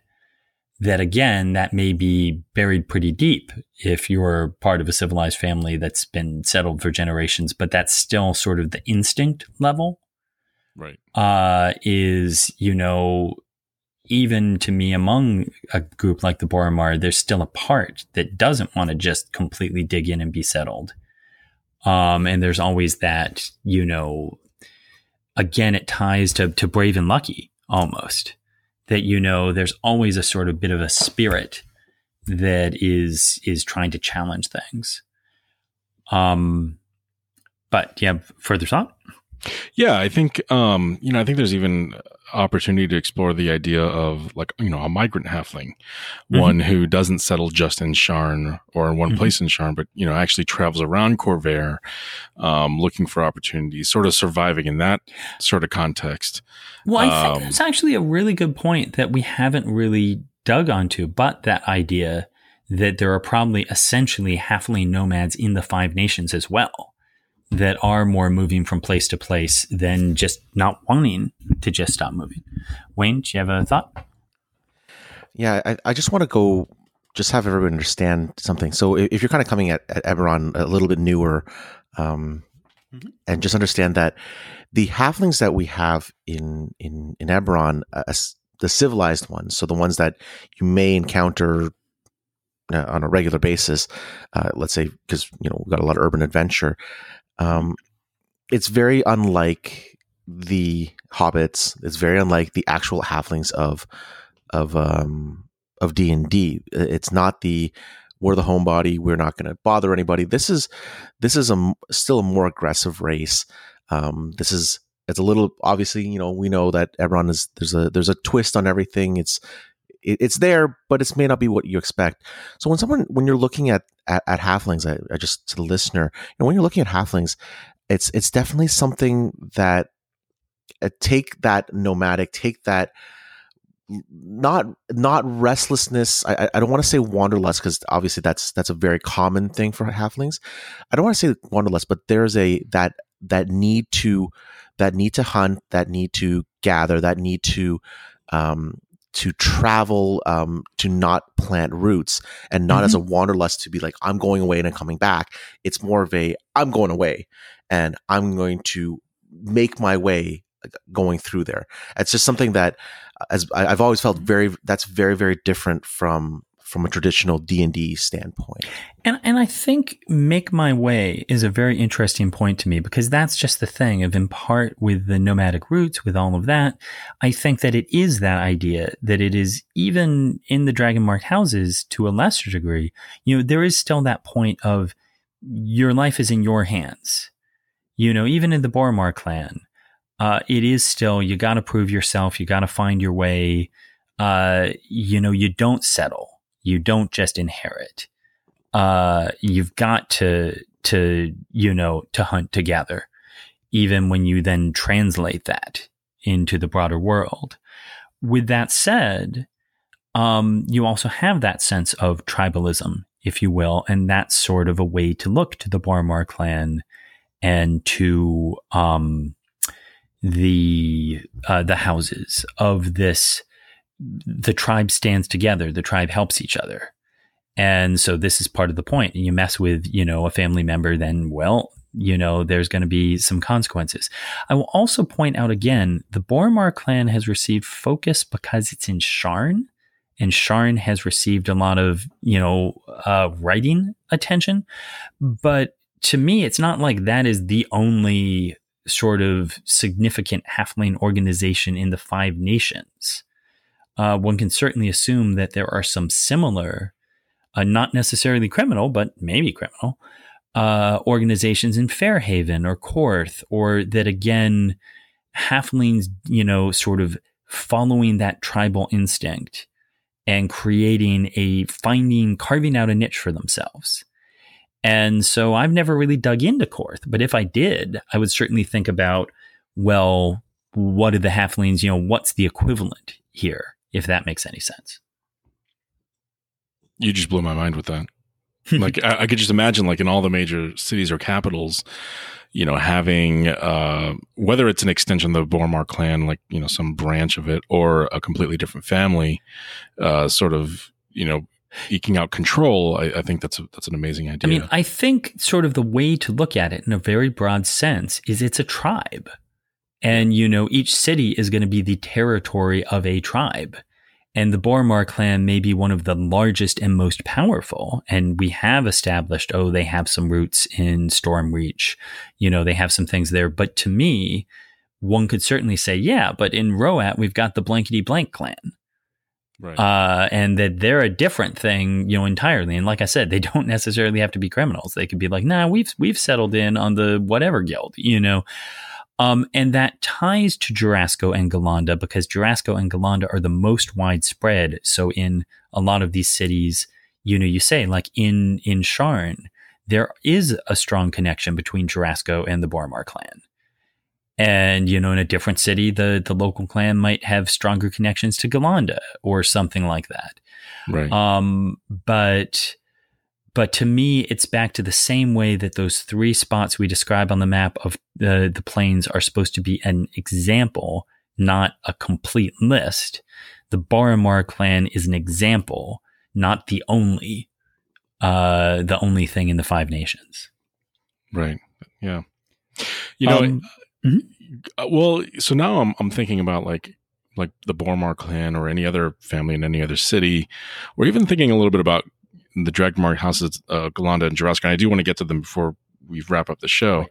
that again, that may be buried pretty deep if you're part of a civilized family that's been settled for generations, but that's still sort of the instinct level. right uh, is you know even to me among a group like the Boromar, there's still a part that doesn't want to just completely dig in and be settled. Um, and there's always that, you know, again, it ties to, to brave and lucky almost that, you know, there's always a sort of bit of a spirit that is, is trying to challenge things. Um, but yeah, further thought? Yeah, I think um, you know, I think there's even opportunity to explore the idea of like you know a migrant halfling, mm-hmm. one who doesn't settle just in Sharn or in one mm-hmm. place in Sharn, but you know actually travels around Khorvaire, um, looking for opportunities, sort of surviving in that sort of context. Well, I um, think it's actually a really good point that we haven't really dug onto, but that idea that there are probably essentially halfling nomads in the Five Nations as well that are more moving from place to place than just not wanting to just stop moving. Wayne, do you have a thought? Yeah, I, I just want to go just have everyone understand something. So if you're kind of coming at, at Eberron a little bit newer, um, mm-hmm. and just understand that the halflings that we have in in in Eberron, uh, the civilized ones, so the ones that you may encounter uh, on a regular basis, uh, let's say because you know we've got a lot of urban adventure. Um, it's very unlike the hobbits. It's very unlike the actual halflings of of um, of D and D. It's not the we're the homebody. We're not going to bother anybody. This is this is a still a more aggressive race. Um, this is it's a little obviously you know we know that everyone is there's a there's a twist on everything. It's it's there, but it may not be what you expect. So when someone, when you're looking at at, at halflings, I, I, just to the listener, you know, when you're looking at halflings, it's it's definitely something that uh, take that nomadic, take that not not restlessness. I I don't want to say wanderlust because obviously that's that's a very common thing for halflings. I don't want to say wanderlust, but there's a that that need to that need to hunt, that need to gather, that need to um, to travel um, to not plant roots and not mm-hmm. as a wanderlust to be like i'm going away and i'm coming back it's more of a i'm going away and i'm going to make my way going through there it's just something that as i've always felt very that's very very different from from a traditional D&D standpoint. And and I think make my way is a very interesting point to me because that's just the thing of in part with the nomadic roots with all of that, I think that it is that idea that it is even in the dragon mark houses to a lesser degree, you know, there is still that point of your life is in your hands. You know, even in the Boromar clan, uh, it is still you got to prove yourself, you got to find your way. Uh, you know, you don't settle you don't just inherit. Uh, you've got to to you know to hunt together, even when you then translate that into the broader world. With that said, um, you also have that sense of tribalism, if you will, and that's sort of a way to look to the Boromar clan and to um, the uh, the houses of this the tribe stands together, the tribe helps each other. And so this is part of the point. You mess with, you know, a family member, then, well, you know, there's going to be some consequences. I will also point out again, the Boromar clan has received focus because it's in Sharn, and Sharn has received a lot of, you know, uh, writing attention. But to me, it's not like that is the only sort of significant halfling organization in the Five Nations uh, one can certainly assume that there are some similar, uh, not necessarily criminal, but maybe criminal, uh, organizations in Fairhaven or Korth, or that again, halflings, you know, sort of following that tribal instinct and creating a finding, carving out a niche for themselves. And so I've never really dug into Korth, but if I did, I would certainly think about, well, what are the halflings, you know, what's the equivalent here? If that makes any sense. You just blew my mind with that. like I, I, could just imagine, like in all the major cities or capitals, you know, having uh, whether it's an extension of the Boromar clan, like you know, some branch of it, or a completely different family, uh, sort of, you know, eking out control. I, I, think that's a, that's an amazing idea. I mean, I think sort of the way to look at it in a very broad sense is it's a tribe And, you know, each city is going to be the territory of a tribe. And the Boromar clan may be one of the largest and most powerful. And we have established, oh, they have some roots in Stormreach. You know, they have some things there. But to me, one could certainly say, yeah, but in Wroat, we've got the blankety blank clan. Right. Uh, and that they're a different thing, you know, entirely. And like I said, they don't necessarily have to be criminals. They could be like, nah, we've we've settled in on the whatever guild, you know. Um, and that ties to Jorasco and Galanda because Jorasco and Galanda are the most widespread. So in a lot of these cities, you know, you say like in in Sharn, there is a strong connection between Jorasco and the Boromar clan. And you know, in a different city, the the local clan might have stronger connections to Galanda or something like that. Right. Um, but but to me, it's back to the same way that those three spots we describe on the map of the, the plains are supposed to be an example, not a complete list. The Boromar clan is an example, not the only, uh, the only thing in the five nations. Right. Yeah. You know, um, mm-hmm. Uh, well, so now I'm, I'm thinking about like, like the Boromar clan or any other family in any other city, or even thinking a little bit about the dragonmark houses, uh, Galanda and Jorasco. And I do want to get to them before we wrap up the show. Right.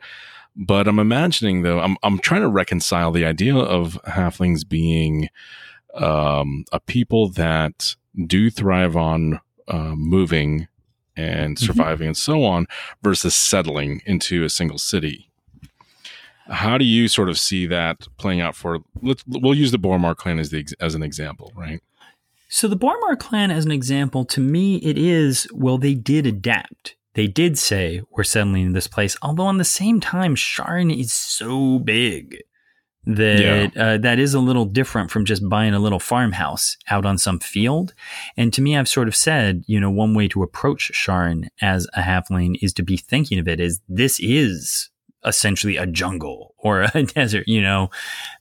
But I'm imagining though, I'm I'm trying to reconcile the idea of halflings being um, a people that do thrive on uh, moving and mm-hmm. surviving mm-hmm. and so on versus settling into a single city. How do you sort of see that playing out for? Let's we'll use the Boromar clan as the as an example, right? So the Boromar clan, as an example, to me, it is well, they did adapt. They did say we're settling in this place, although on the same time, Sharn is so big that yeah. uh, that is a little different from just buying a little farmhouse out on some field. And to me, I've sort of said, you know, one way to approach Sharn as a halfling is to be thinking of it as this is essentially a jungle or a desert. You know,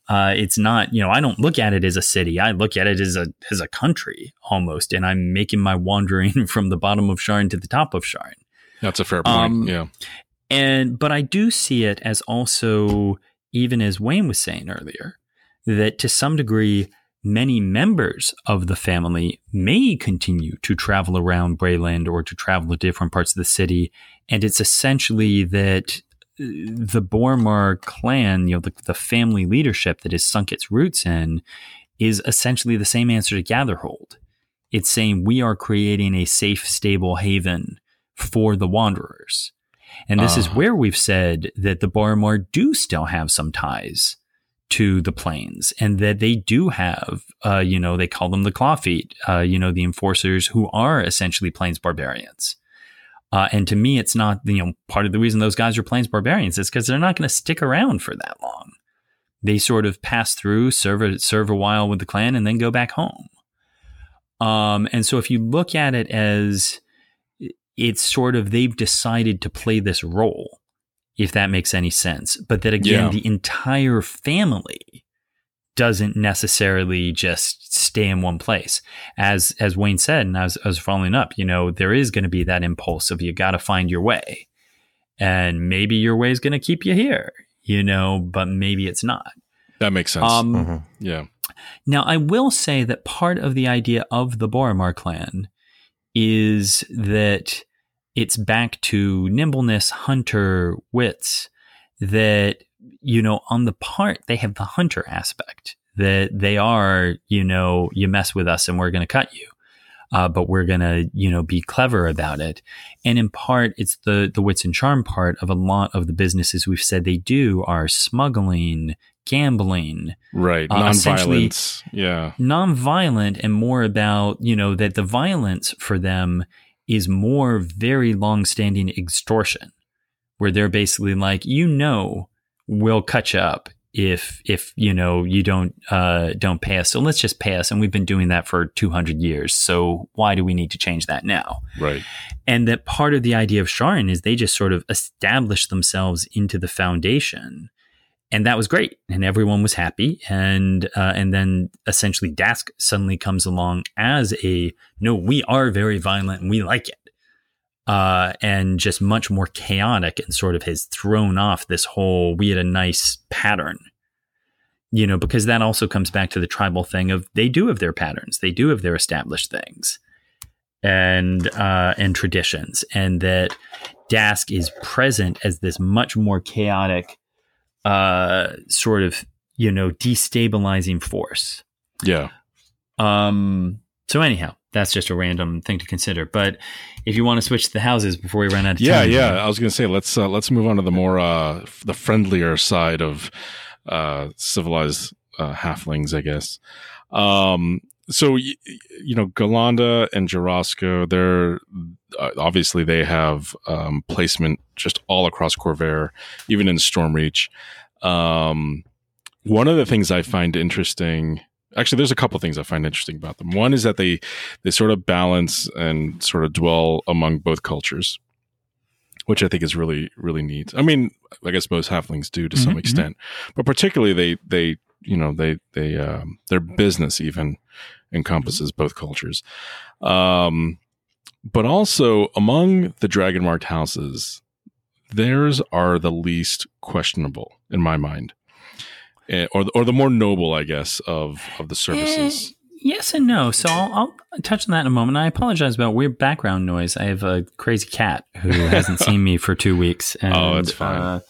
uh, it's not. You know, I don't look at it as a city. I look at it as a as a country almost, and I'm making my wandering from the bottom of Sharn to the top of Sharn. That's a fair point. Um, yeah, and but I do see it as also, even as Wayne was saying earlier, that to some degree. Many members of the family may continue to travel around Breland or to travel to different parts of the city. And it's essentially that the Boromar clan, you know, the, the family leadership that has sunk its roots in, is essentially the same answer to Gatherhold. It's saying we are creating a safe, stable haven for the wanderers. And this uh. is ah. where we've said that the Boromar do still have some ties to the plains and that they do have, uh, you know, they call them the Clawfeet, uh, you know, the enforcers who are essentially plains barbarians. Uh, and to me, it's not, you know, part of the reason those guys are Plains Barbarians is because they're not going to stick around for that long. They sort of pass through, serve a, serve a while with the clan, and then go back home. Um, and so if you look at it as it's sort of they've decided to play this role, if that makes any sense. But that again, yeah. the entire family doesn't necessarily just stay in one place. As as Wayne said, and I was, I was following up, you know, there is going to be that impulse of you got to find your way, and maybe your way is going to keep you here, you know, but maybe it's not. That makes sense. Um, mm-hmm. Yeah. Now, I will say that part of the idea of the Boromar clan is that it's back to nimbleness, hunter, wits, that you know, on the part, they have the hunter aspect that they are, you know, you mess with us and we're going to cut you. Uh, but we're going to, you know, be clever about it. And in part, it's the, the wits and charm part of a lot of the businesses we've said they do are smuggling, gambling. Right. Uh, Non-violence. Yeah. Non-violent and more about, you know, that the violence for them is more very long-standing extortion where they're basically like, you know, we'll cut you up if if you know you don't uh, don't pay us. So let's just pay us, and we've been doing that for two hundred years. So why do we need to change that now? Right. And that part of the idea of Sharn is they just sort of established themselves into the foundation, and that was great, and everyone was happy. And uh, and then essentially Daask suddenly comes along as a no, we are very violent and we like it uh, and just much more chaotic and sort of has thrown off this whole we had a nice pattern you know, because that also comes back to the tribal thing of they do have their patterns, they do have their established things and uh, and traditions, and that Daask is present as this much more chaotic, uh, sort of you know destabilizing force. Yeah. Um. So anyhow, that's just a random thing to consider. But if you want to switch to the houses before we run out of yeah, time, yeah, yeah, I was going to say let's uh, let's move on to the more uh, the friendlier side of uh, civilized uh, halflings, I guess. Um, so you, you know, Galanda and Jorasco, they're uh, obviously they have um, placement just all across Khorvaire, even in Stormreach. Um, one of the things I find interesting actually there's a couple of things i find interesting about them. One is that they they sort of balance and sort of dwell among both cultures which i think is really really neat. I mean i guess most halflings do to Mhm, some mhm. extent but particularly they they you know they they um, their business even encompasses both cultures. Um but also among the dragon marked houses theirs are the least questionable in my mind Eh, or the, or the more noble, I guess, of of the services. Eh, yes and no. So I'll, I'll touch on that in a moment. I apologize about weird background noise. I have a crazy cat who hasn't seen me for two weeks. And, Oh, it's fine. Uh,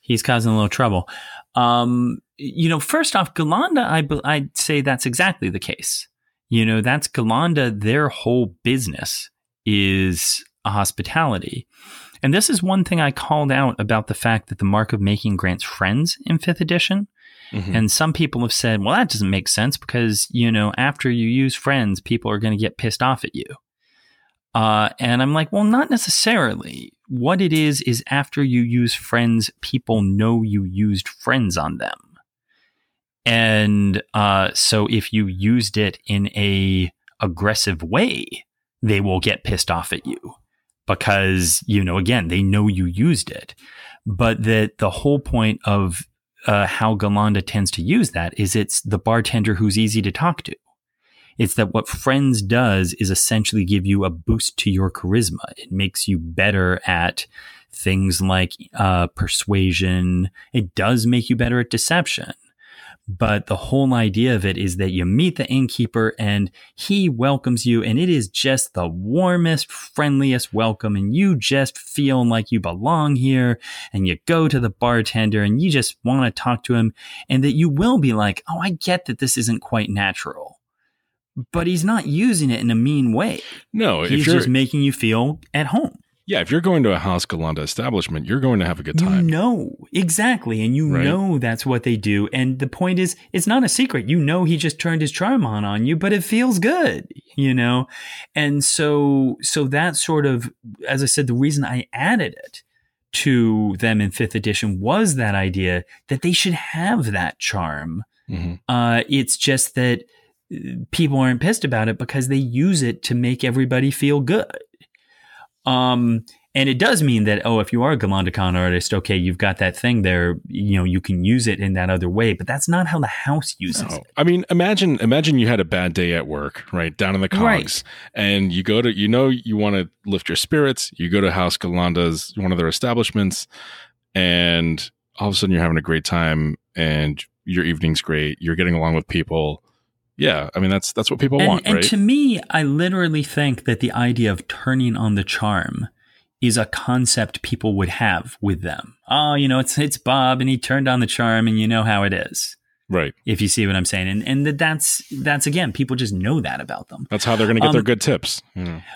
he's causing a little trouble. Um, you know, first off, Galanda, I I'd say that's exactly the case. You know, that's Galanda. Their whole business is a hospitality. And this is one thing I called out about the fact that the mark of making grants friends in fifth edition. Mhm. And some people have said, well, that doesn't make sense because, you know, after you use friends, people are going to get pissed off at you. Uh, and I'm like, well, not necessarily. What it is, is after you use friends, people know you used friends on them. And uh, so if you used it in a aggressive way, they will get pissed off at you because, you know, again, they know you used it. But that the whole point of uh, how Galanda tends to use that is it's the bartender who's easy to talk to. It's that what Friends does is essentially give you a boost to your charisma. It makes you better at things like uh, persuasion. It does make you better at deception. But the whole idea of it is that you meet the innkeeper and he welcomes you, and it is just the warmest, friendliest welcome. And you just feel like you belong here. And you go to the bartender and you just want to talk to him. And that you will be like, oh, I get that this isn't quite natural. But he's not using it in a mean way. no, He's just making you feel at home. Yeah, if you're going to a House Galanda establishment, you're going to have a good You time. know, exactly. And you Right. know that's what they do. And the point is, it's not a secret. You know, he just turned his charm on on you, but it feels good, you know? And so, so that sort of, as I said, the reason I added it to them in fifth edition was that idea that they should have that charm. Mhm. Uh, it's just that uh, people aren't pissed about it because they use it to make everybody feel good. Um, and it does mean that, oh, if you are a Galanda con artist, okay, you've got that thing there, you know, you can use it in that other way, but that's not how the house uses No. it. I mean, imagine imagine you had a bad day at work, right? Down in the cogs. Right. And you go to you know you want to lift your spirits, you go to House Galanda's one of their establishments, and all of a sudden you're having a great time and your evening's great, you're getting along with people. Yeah, I mean that's that's what people And, want, and right? to me, I literally think that the idea of turning on the charm is a concept people would have with them. Oh, you know, it's it's Bob and he turned on the charm and you know how it is. right. If you see what I'm saying. And and that that's that's again, people just know that about them. That's how they're going to get their Um, good tips.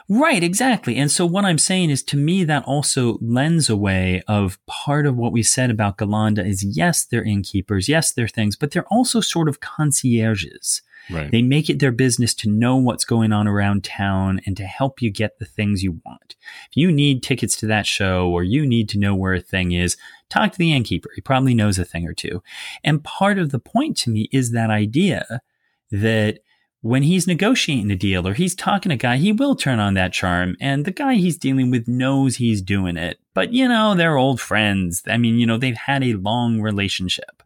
Right, exactly. And so what I'm saying is to me that also lends a way of part of what we said about Galanda is yes, they're innkeepers, yes, they're things, but they're also sort of concierges. Right. They make it their business to know what's going on around town and to help you get the things you want. If you need tickets to that show or you need to know where a thing is, talk to the innkeeper. He probably knows a thing or two. And part of the point to me is that idea that when he's negotiating a deal or he's talking to a guy, he will turn on that charm. And the guy he's dealing with knows he's doing it. But, you know, they're old friends. I mean, you know, they've had a long relationship.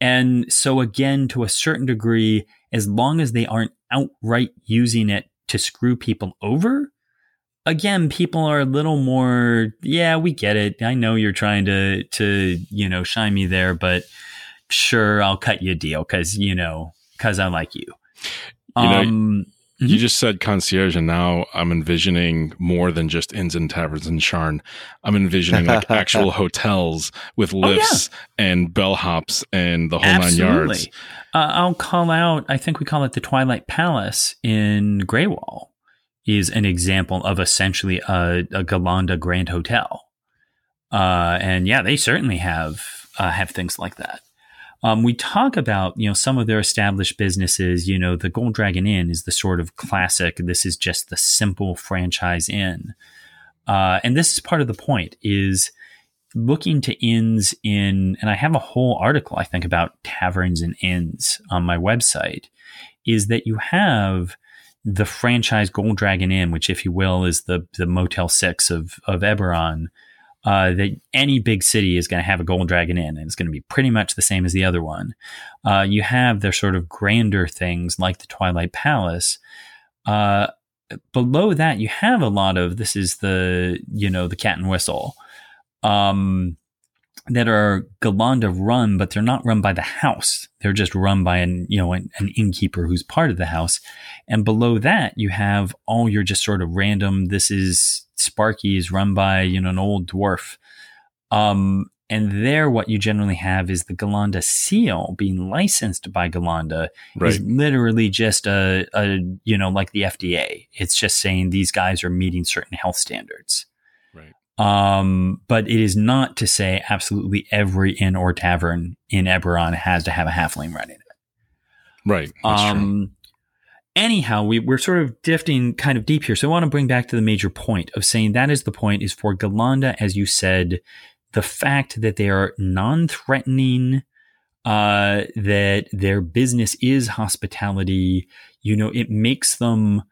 And so, again, to a certain degree, as long as they aren't outright using it to screw people over, again, people are a little more, yeah, we get it. I know you're trying to, to, you know, shine me there, but sure, I'll cut you a deal because you know, because I like you. You know, Um, You Mhm. just said concierge, and now I'm envisioning more than just inns and taverns in Sharn. I'm envisioning like actual hotels with Oh, yeah. lifts and bellhops and the whole nine yards. Uh, I'll call out, I think we call it the Twilight Palace in Graywall, is an example of essentially a, a Galanda Grand Hotel. Uh, and yeah, they certainly have uh, have things like that. Um, we talk about you know some of their established businesses. You know, the Gold Dragon Inn is the sort of classic. This is just the simple franchise inn, uh, and this is part of the point. Is looking to inns in, and I have a whole article I think about taverns and inns on my website. Is that you have the franchise Gold Dragon Inn, which, if you will, is the the Motel Six of of Eberron uh, that any big city is going to have a Gold Dragon Inn, and it's going to be pretty much the same as the other one. Uh, you have their sort of grander things like the Twilight Palace. Uh, below that, you have a lot of this is the you know the Cat and Whistle um, that are Galanda run, but they're not run by the house. They're just run by an you know an, an innkeeper who's part of the house. And below that, you have all your just sort of random. This is Sparky is run by you know an old dwarf. Um, and there, what you generally have is the Galanda seal being licensed by Galanda Right. is literally just a, a you know like the FDA. It's just saying these guys are meeting certain health standards. Um, but it is not to say absolutely every inn or tavern in Eberron has to have a halfling running it. Right. Um, anyhow, we, we're sort of drifting kind of deep here. So I want to bring back to the major point of saying that is the point is for Galanda, as you said, the fact that they are non-threatening, uh, that their business is hospitality, you know, it makes them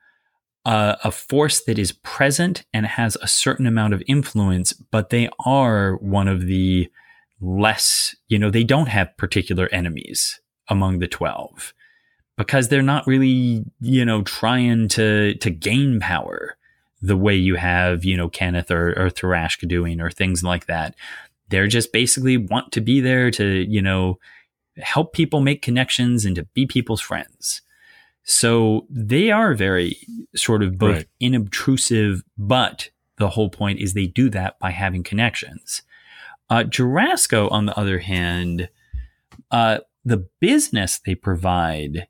a force that is present and has a certain amount of influence, but they are one of the less, you know, they don't have particular enemies among the 12 because they're not really, you know, trying to to gain power the way you have, you know, Cannith or, or Tharashk doing or things like that. They're just basically want to be there to, you know, help people make connections and to be people's friends. So they are very sort of both Right. inobtrusive, but the whole point is they do that by having connections. Uh, Jorasco, on the other hand, uh, the business they provide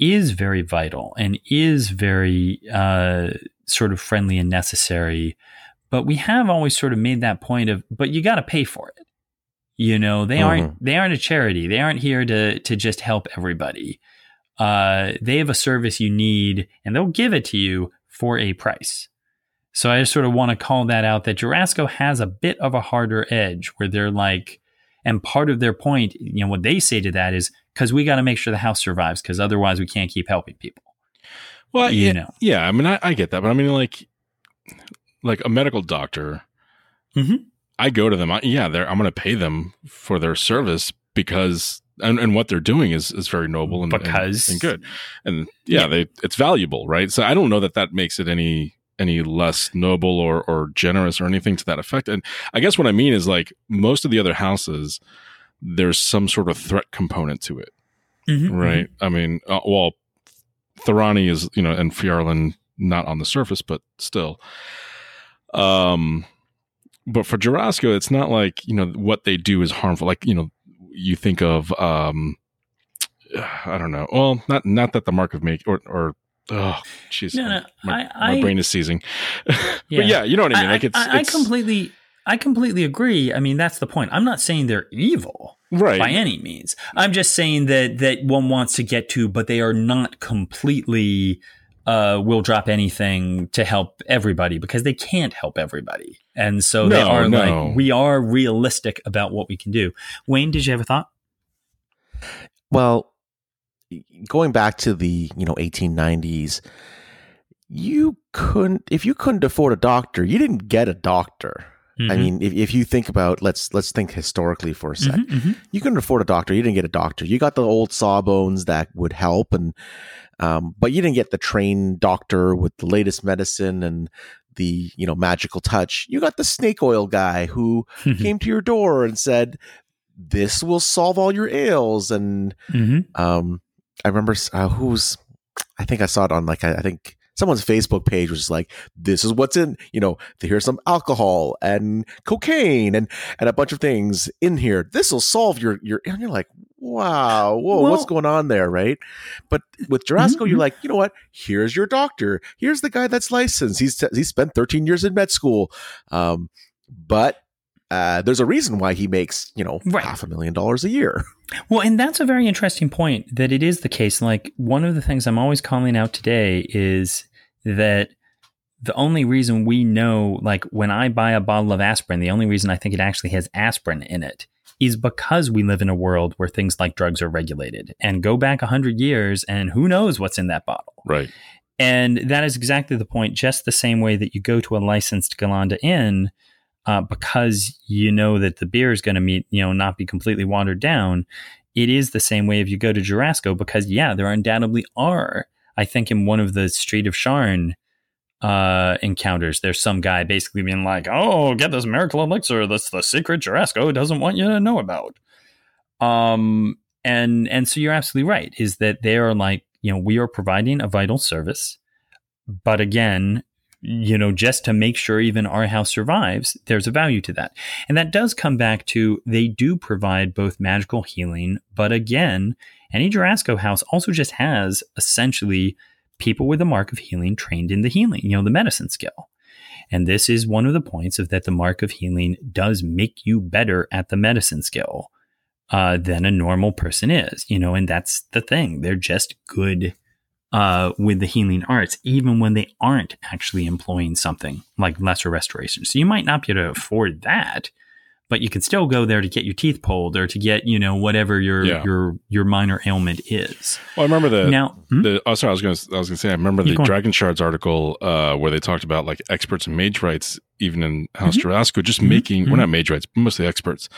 is very vital and is very uh, sort of friendly and necessary. But we have always sort of made that point of, but you got to pay for it. You know, they aren't they aren't a charity. They aren't here to to just help everybody. Uh, they have a service you need, and they'll give it to you for a price. So I just sort of want to call that out that Jorasco has a bit of a harder edge where they're like, and part of their point, you know, what they say to that is because we got to make sure the house survives because otherwise we can't keep helping people. Well, you yeah, know. yeah. I mean, I, I get that, but I mean, like, like a medical doctor, mm-hmm. I go to them. I, yeah, they're, I'm going to pay them for their service because, and, and what they're doing is is very noble and and- Because- and, good, and yeah, Yeah. they it's valuable, right? So I don't know that that makes it any any less noble or or generous or anything to that effect. And I guess what I mean is like most of the other houses, there's some sort of threat component to it Mhm. right? I mean, uh, well, Thuranni is, you know, and Phiarlan not on the surface, but still. Um, but for Jorasco, it's not like you know what they do is harmful. Like you know, you think of, um, I don't know. Well, not not that the mark of make or or. Oh, jeez, No, no, my, I- my I- brain is seizing. Yeah. but yeah, you know what I mean. like it's, I, I it's completely, I completely agree. I mean, that's the point. I'm not saying they're evil right. by any means. I'm just saying that that one wants to get to, but they are not completely uh, will drop anything to help everybody because they can't help everybody, and so they are no. like we are realistic about what we can do. Wayne, did you have a thought? Well, going back to the you know 1890s, you couldn't if you couldn't afford a doctor, you didn't get a doctor. I Mhm. mean, if, if you think about let's let's think historically for a 2nd Mhm, mhm. You couldn't afford a doctor. You didn't get a doctor. You got the old sawbones that would help, and um, but you didn't get the trained doctor with the latest medicine and the you know magical touch. You got the snake oil guy who came to your door and said, this will solve all your ails. And Mm-hmm. um, I remember uh, who's, I think I saw it on like, I, I think someone's Facebook page was like, this is what's in, you know, here's some alcohol and cocaine and, and a bunch of things in here. This will solve your, your, and you're like, wow, whoa, what's going on there? Right. But with Jorasco, Mhm. you're like, you know what? Here's your doctor. Here's the guy that's licensed. He's, he's spent 13 years in med school. Um, but, uh, there's a reason why he makes, you know, Right. half a million dollars a year. Well, and that's a very interesting point that it is the case. Like, one of the things I'm always calling out today is that the only reason we know, like, when I buy a bottle of aspirin, the only reason I think it actually has aspirin in it is because we live in a world where things like drugs are regulated. And go back 100 years, and who knows what's in that bottle. Right. And that is exactly the point, just the same way that you go to a licensed Galanda Inn uh, because you know that the beer is going to meet, you know, not be completely watered down. It is the same way if you go to Jorasco because, yeah, there undoubtedly are. I think in one of the Street of Sharn uh, encounters, there's some guy basically being like, oh, get this miracle elixir. That's the secret Jorasco doesn't want you to know about. Um, and and so you're absolutely right. Is that they are like you know we are providing a vital service, but again, you know just to make sure even our house survives, there's a value to that, and that does come back to they do provide both magical healing, but again, any Jorasco house also just has essentially people with a mark of healing trained in the healing, you know, the medicine skill. And this is one of the points of that the mark of healing does make you better at the medicine skill uh, than a normal person is, you know, and that's the thing. They're just good uh, with the healing arts, even when they aren't actually employing something like lesser restoration. So you might not be able to afford that, but you can still go there to get your teeth pulled or to get, you know, whatever your Yeah. your your minor ailment is. Well, I remember the now, hmm? the oh sorry, I was gonna I was gonna say I remember the go on. Dragon Shards article uh, where they talked about like experts in magewrights, even in House Mhm. Jorasco, just Mhm. making Mhm. well not magewrights, mostly experts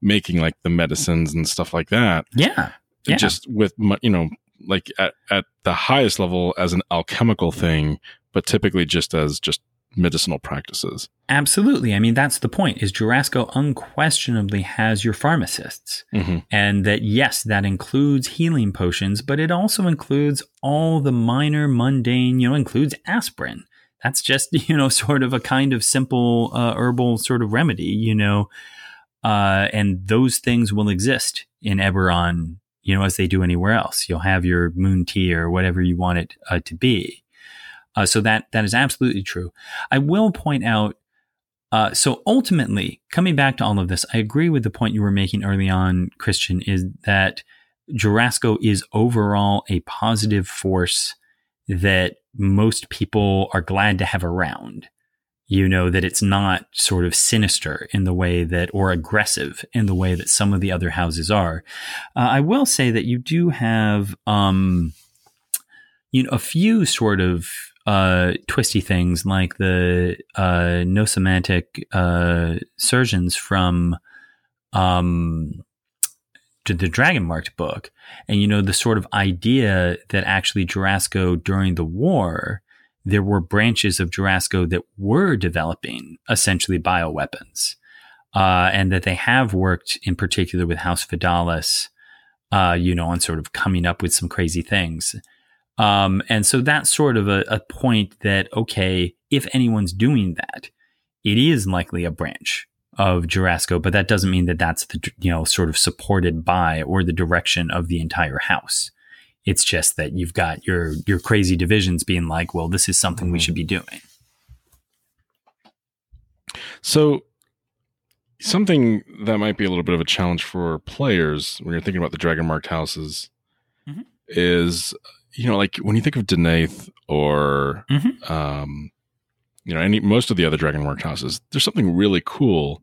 making like the medicines and stuff like that. yeah, yeah, Just with you know like at at the highest level as an alchemical thing, but typically just as just medicinal practices. absolutely. I mean, that's the point. Is Jorasco unquestionably has your pharmacists. hmm And that, yes, that includes healing potions, but it also includes all the minor, mundane, you know, includes aspirin. That's just, you know, sort of a kind of simple uh, herbal sort of remedy, you know. Uh, and those things will exist in Eberron, you know, as they do anywhere else. You'll have your moon tea or whatever you want it uh, to be. Uh, so that that is absolutely true. I will point out uh, so ultimately, coming back to all of this, I agree with the point you were making early on, Christian, is that Jorasco is overall a positive force that most people are glad to have around. You know, that it's not sort of sinister in the way that, or aggressive in the way that some of the other houses are. Uh, I will say that you do have, um, you know, a few sort of uh, twisty things like the uh, no semantic uh, surgeons from um, the Dragon Marked book, and you know the sort of idea that actually Jorasco during the war there were branches of Jorasco that were developing essentially bioweapons, uh, and that they have worked in particular with House Vadalis, uh, you know, on sort of coming up with some crazy things. Um, and so that's sort of a, a point that, okay, if anyone's doing that, it is likely a branch of Jorasco, but that doesn't mean that that's the, you know, sort of supported by or the direction of the entire house. It's just that you've got your, your crazy divisions being like, well, this is something we Mhm. should be doing. So something that might be a little bit of a challenge for players when you're thinking about the dragon marked houses Mhm. is you know like when you think of Deneith or Mhm. um you know any most of the other dragon marked houses there's something really cool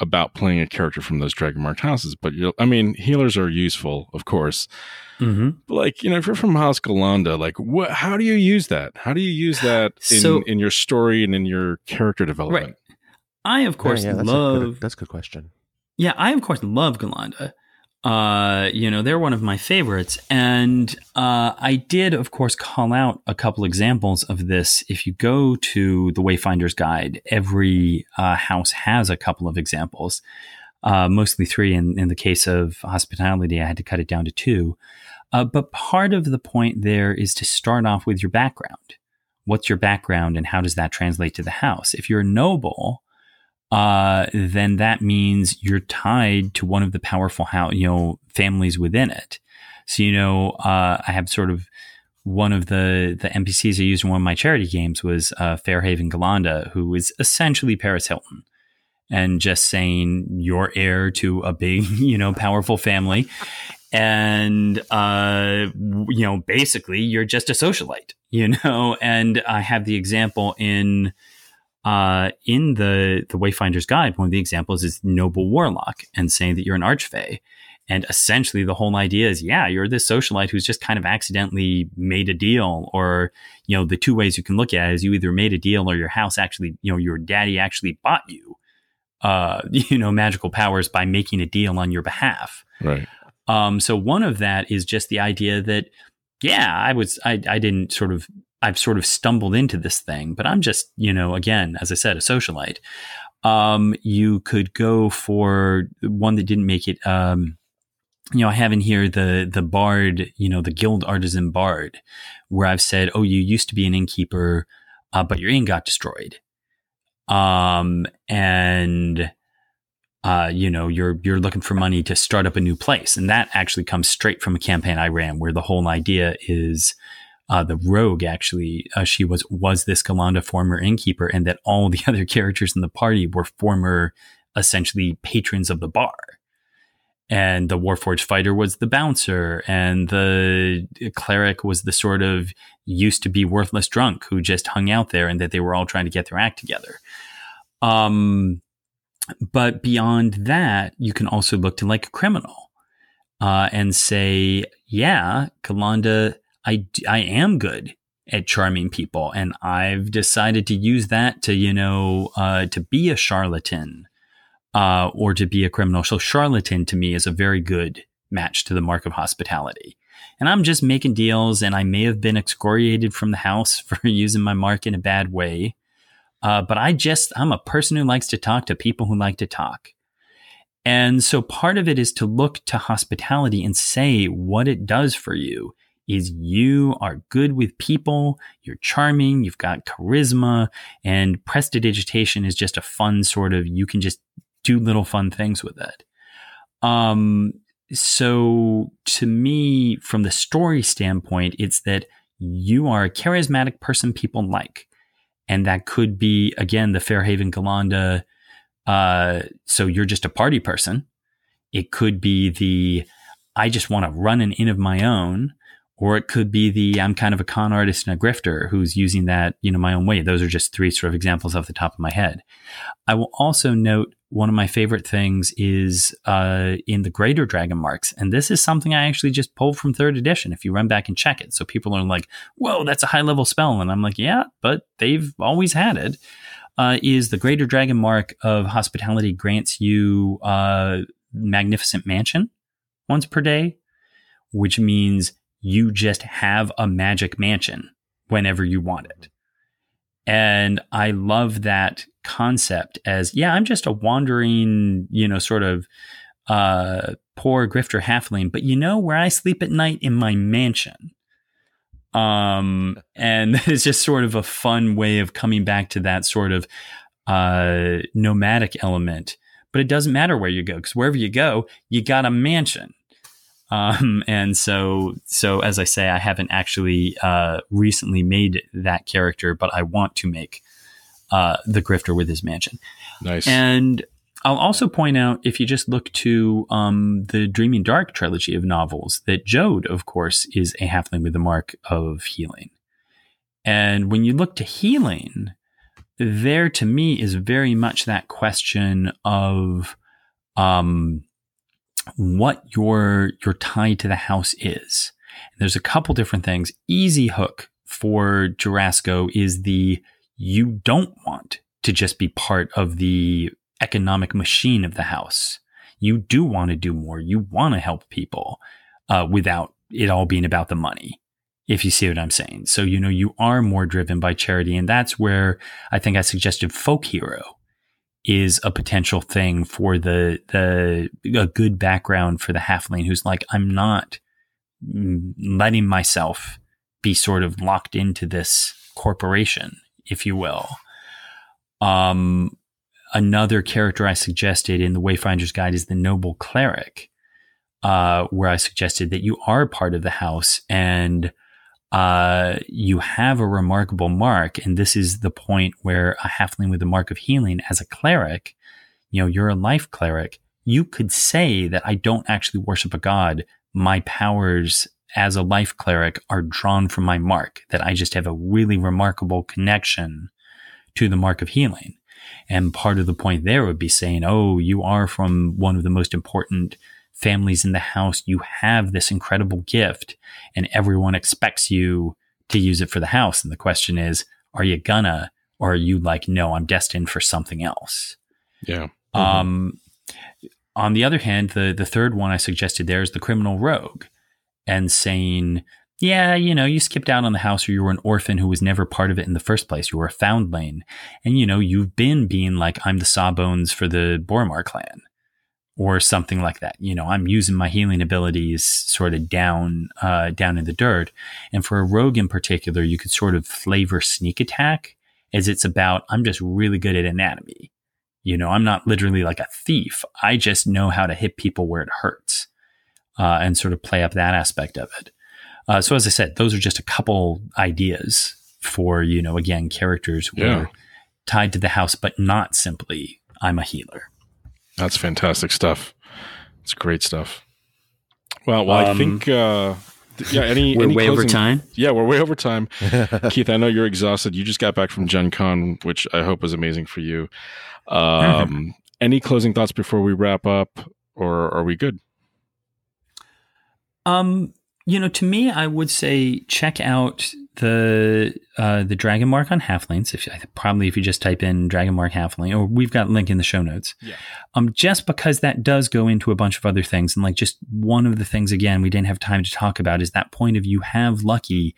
about playing a character from those dragon marked houses but you I mean healers are useful of course Mm-hmm. but like you know if you're from House Galanda like what how do you use that how do you use that in So- in your story and in your character development Right. I, of course, yeah, that's love A good, that's a good question. Yeah, I of course love Galanda. Uh, you know, they're one of my favorites, and uh, I did, of course, call out a couple examples of this. If you go to the Wayfinder's Guide, every uh, house has a couple of examples. uh, mostly three. In, in the case of hospitality, I had to cut it down to two. Uh, but part of the point there is to start off with your background. What's your background and how does that translate to the house? If you're noble, uh, then that means you're tied to one of the powerful, how, you know, families within it. So, you know, uh, I have sort of one of the, the NPCs I used in one of my charity games was uh, Fairhaven Galanda, who is essentially Paris Hilton. And just saying you're heir to a big, you know, powerful family. And, uh, you know, basically you're just a socialite, you know? And I have the example in, uh, in the the Wayfinder's Guide, one of the examples is noble warlock and saying that you're an archfey. And essentially, the whole idea is, yeah, you're this socialite who's just kind of accidentally made a deal, or you know, the two ways you can look at it is you either made a deal or your house actually, you know, your daddy actually bought you, uh, you know, magical powers by making a deal on your behalf. Right. Um, so one of that is just the idea that, yeah, I was, I, I didn't sort of I've sort of stumbled into this thing, but I'm just, you know, again, as I said, a socialite. Um, you could go for one that didn't make it. Um, you know, I have in here the the bard, you know, the guild artisan bard, where I've said, oh, you used to be an innkeeper, uh, but your inn got destroyed, um, and uh, you know, you're you're looking for money to start up a new place, and that actually comes straight from a campaign I ran, where the whole idea is uh, the rogue actually uh, she was was this Galanda former innkeeper, and that all the other characters in the party were former, essentially patrons of the bar. And the Warforged fighter was the bouncer, and the cleric was the sort of used to be worthless drunk who just hung out there, and that they were all trying to get their act together. Um, but beyond that, you can also look to like a criminal uh, and say, yeah, Galanda I, I am good at charming people and I've decided to use that to, you know, uh, to be a charlatan, uh, or to be a criminal. So charlatan to me is a very good match to the mark of hospitality. And I'm just making deals and I may have been excoriated from the house for using my mark in a bad way. Uh, but I just, I'm a person who likes to talk to people who like to talk. And so part of it is to look to hospitality and say what it does for you is you are good with people, you're charming, you've got charisma, and prestidigitation is just a fun sort of, you can just do little fun things with it. Um, so to me, from the story standpoint, it's that you are a charismatic person people like. And that could be, again, the Fairhaven Galanda. Uh, so you're just a party person. It could be the, I just want to run an inn of my own or it could be the I'm kind of a con artist and a grifter who's using that, you know, my own way. Those are just three sort of examples off the top of my head. I will also note one of my favorite things is uh, in the greater dragon marks. And this is something I actually just pulled from third edition. If you run back and check it. So people are like, whoa, that's a high level spell. And I'm like, yeah, but they've always had it. Uh, is the greater dragon mark of hospitality grants you uh, magnificent mansion once per day, which means you just have a magic mansion whenever you want it. And I love that concept as, yeah, I'm just a wandering, you know, sort of uh, poor grifter halfling, but you know where I sleep at night in my mansion. Um, and it's just sort of a fun way of coming back to that sort of uh, nomadic element. But it doesn't matter where you go because wherever you go, you got a mansion. Um, and so, so as I say, I haven't actually uh, recently made that character, but I want to make uh, the Grifter with his mansion. Nice. And I'll also point out, if you just look to um, the Dreaming Dark trilogy of novels, that Jode, of course, is a halfling with the mark of healing. And when you look to healing, there to me is very much that question of um, what your your tie to the house is. And there's a couple different things. Easy hook for Jorasco is the you don't want to just be part of the economic machine of the house. You do want to do more. You want to help people uh, without it all being about the money. If you see what I'm saying. So, you know, you are more driven by charity. And that's where I think I suggested folk hero is a potential thing for the the a good background for the halfling who's like I'm not letting myself be sort of locked into this corporation, if you will. Um, another character I suggested in the Wayfinder's Guide is the noble cleric, uh, where I suggested that you are part of the house and uh, you have a remarkable mark. And this is the point where a halfling with a mark of healing as a cleric, you know, you're a life cleric. You could say that I don't actually worship a god. My powers as a life cleric are drawn from my mark, that I just have a really remarkable connection to the mark of healing. And part of the point there would be saying, oh, you are from one of the most important families in the house. You have this incredible gift, and everyone expects you to use it for the house. And the question is, are you gonna, or are you like, no, I'm destined for something else? Yeah. Mm-hmm. Um, on the other hand, the the third one I suggested there is the criminal rogue and saying, yeah, you know, you skipped out on the house or you were an orphan who was never part of it in the first place. You were a foundling. And, you know, you've been being like, I'm the Sawbones for the Boromar clan or something like that. You know, I'm using my healing abilities sort of down, uh, down in the dirt. And for a rogue in particular, you could sort of flavor sneak attack as it's about, I'm just really good at anatomy. You know, I'm not literally like a thief. I just know how to hit people where it hurts uh, and sort of play up that aspect of it. Uh, so as I said, those are just a couple ideas for you know again characters who yeah. are tied to the house, but not simply I'm a healer. That's fantastic stuff. It's great stuff. Well, well, um, I think uh, yeah. Any we're any way closing, over time. Yeah, we're way over time. Keith, I know you're exhausted. You just got back from Gen Con, which I hope was amazing for you. Um. Any closing thoughts before we wrap up, or are we good? Um, you know, to me, I would say check out the uh, the Dragon Mark on Halflings. If probably if you just type in Dragon Mark Halfling, or we've got link in the show notes. Yeah. Um, just because that does go into a bunch of other things, and like just one of the things again we didn't have time to talk about is that point of you have lucky.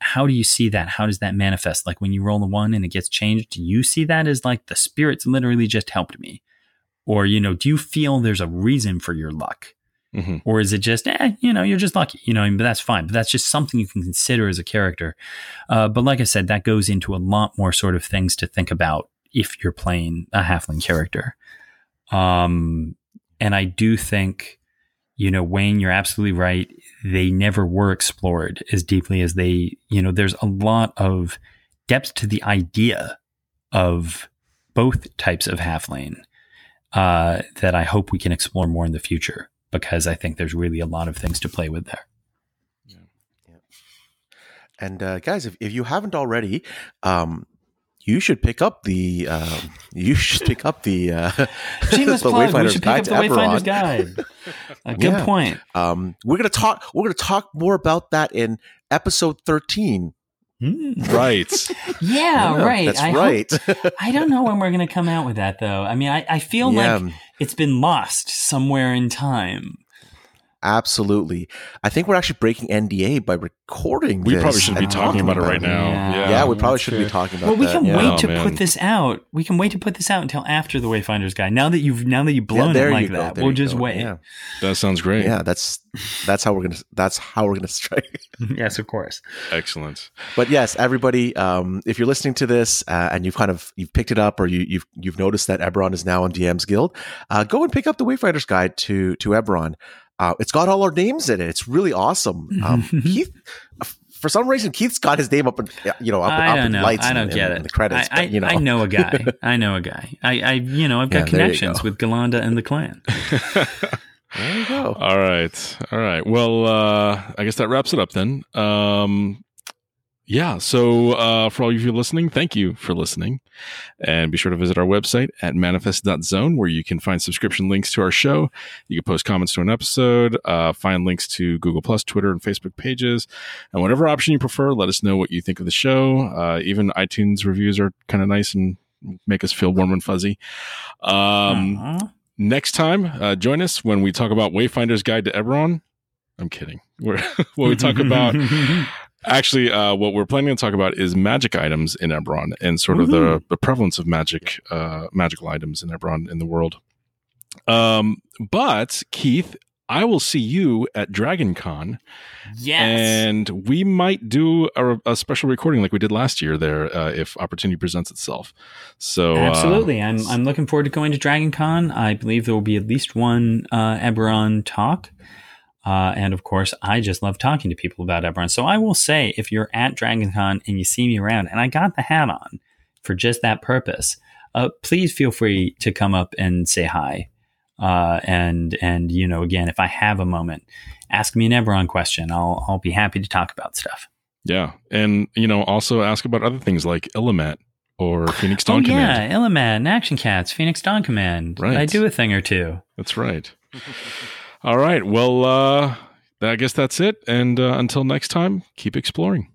How do you see that? How does that manifest? Like when you roll a one and it gets changed, do you see that as like the spirits literally just helped me? Or, you know, do you feel there's a reason for your luck? Mm-hmm. Or is it just, eh, you know, you're just lucky, you know, but that's fine. But that's just something you can consider as a character. Uh, but like I said, that goes into a lot more sort of things to think about if you're playing a halfling character. Um, and I do think, you know, Wayne, you're absolutely right. They never were explored as deeply as they, you know, there's a lot of depth to the idea of both types of halfling uh, that I hope we can explore more in the future because I think there's really a lot of things to play with there. Yeah. yeah. And uh, guys, if, if you haven't already, um, you should pick up the um, you should pick up the uh, the plug. We should pick up the Wayfinder's Guide. A good yeah. point. Um, we're gonna talk. We're gonna talk more about that in episode thirteen. Mm. Right. yeah, yeah, right. That's I right. Hope, I don't know when we're going to come out with that, though. I mean, I, I feel yeah. like it's been lost somewhere in time. Absolutely. I think we're actually breaking NDA by recording We probably shouldn't be talking about, about, it right now. Yeah, yeah, yeah we probably shouldn't true. be talking about Well, we can that. wait oh, to man. put this out. We can wait to put this out until after the Wayfinder's Guide. Now that you've now that you've blown it like that, we'll just go. wait. Yeah. That sounds great. Yeah, that's that's how we're gonna that's how we're gonna strike. yes, of course. Excellent. But yes, everybody, um, if you're listening to this uh, and you've kind of you've picked it up or you, you've you've noticed that Eberron is now on DM's Guild, uh, go and pick up the Wayfinder's Guide to to Eberron. Uh, it's got all our names in it. It's really awesome. Um, Keith, for some reason, Keith's got his name up in you know up, I up in know. lights. I don't and, get and, it. the credits. I, I, but, you know, I know a guy. I know a guy. I, I you know I've got Yeah, connections go. with Galanda and the clan. there you go. All right. All right. Well, uh, I guess that wraps it up then. Um, yeah. So, uh, for all of you listening, thank you for listening. And be sure to visit our website at manifest.zone where you can find subscription links to our show. You can post comments to an episode, uh, find links to Google Plus, Twitter, and Facebook pages. And whatever option you prefer, let us know what you think of the show. Uh, even iTunes reviews are kind of nice and make us feel warm and fuzzy. Um, Aw. next time, uh, join us when we talk about Wayfinder's Guide to Eberron. I'm kidding. We're, when we talk about Actually, uh, what we're planning to talk about is magic items in Eberron and sort of the, the prevalence of magic, uh, magical items in Eberron in the world. Um, but Keith, I will see you at Dragon Con. Yes. And we might do a, a special recording like we did last year there uh, if opportunity presents itself. So Absolutely. Uh, I'm, I'm looking forward to going to Dragon Con. I believe there will be at least one uh, Eberron talk. Uh, and of course, I just love talking to people about Eberron. So I will say, if you're at DragonCon and you see me around, and I got the hat on for just that purpose, uh, please feel free to come up and say hi. Uh, and and you know, again, if I have a moment, ask me an Eberron question. I'll I'll be happy to talk about stuff. Yeah, and you know, also ask about other things like Illimat or Phoenix Dawn oh, Command. Yeah, Illimat and Action Cats, Phoenix Dawn Command. Right. I do a thing or two. That's right. All right. Well, uh, I guess that's it. And uh, until next time, keep exploring.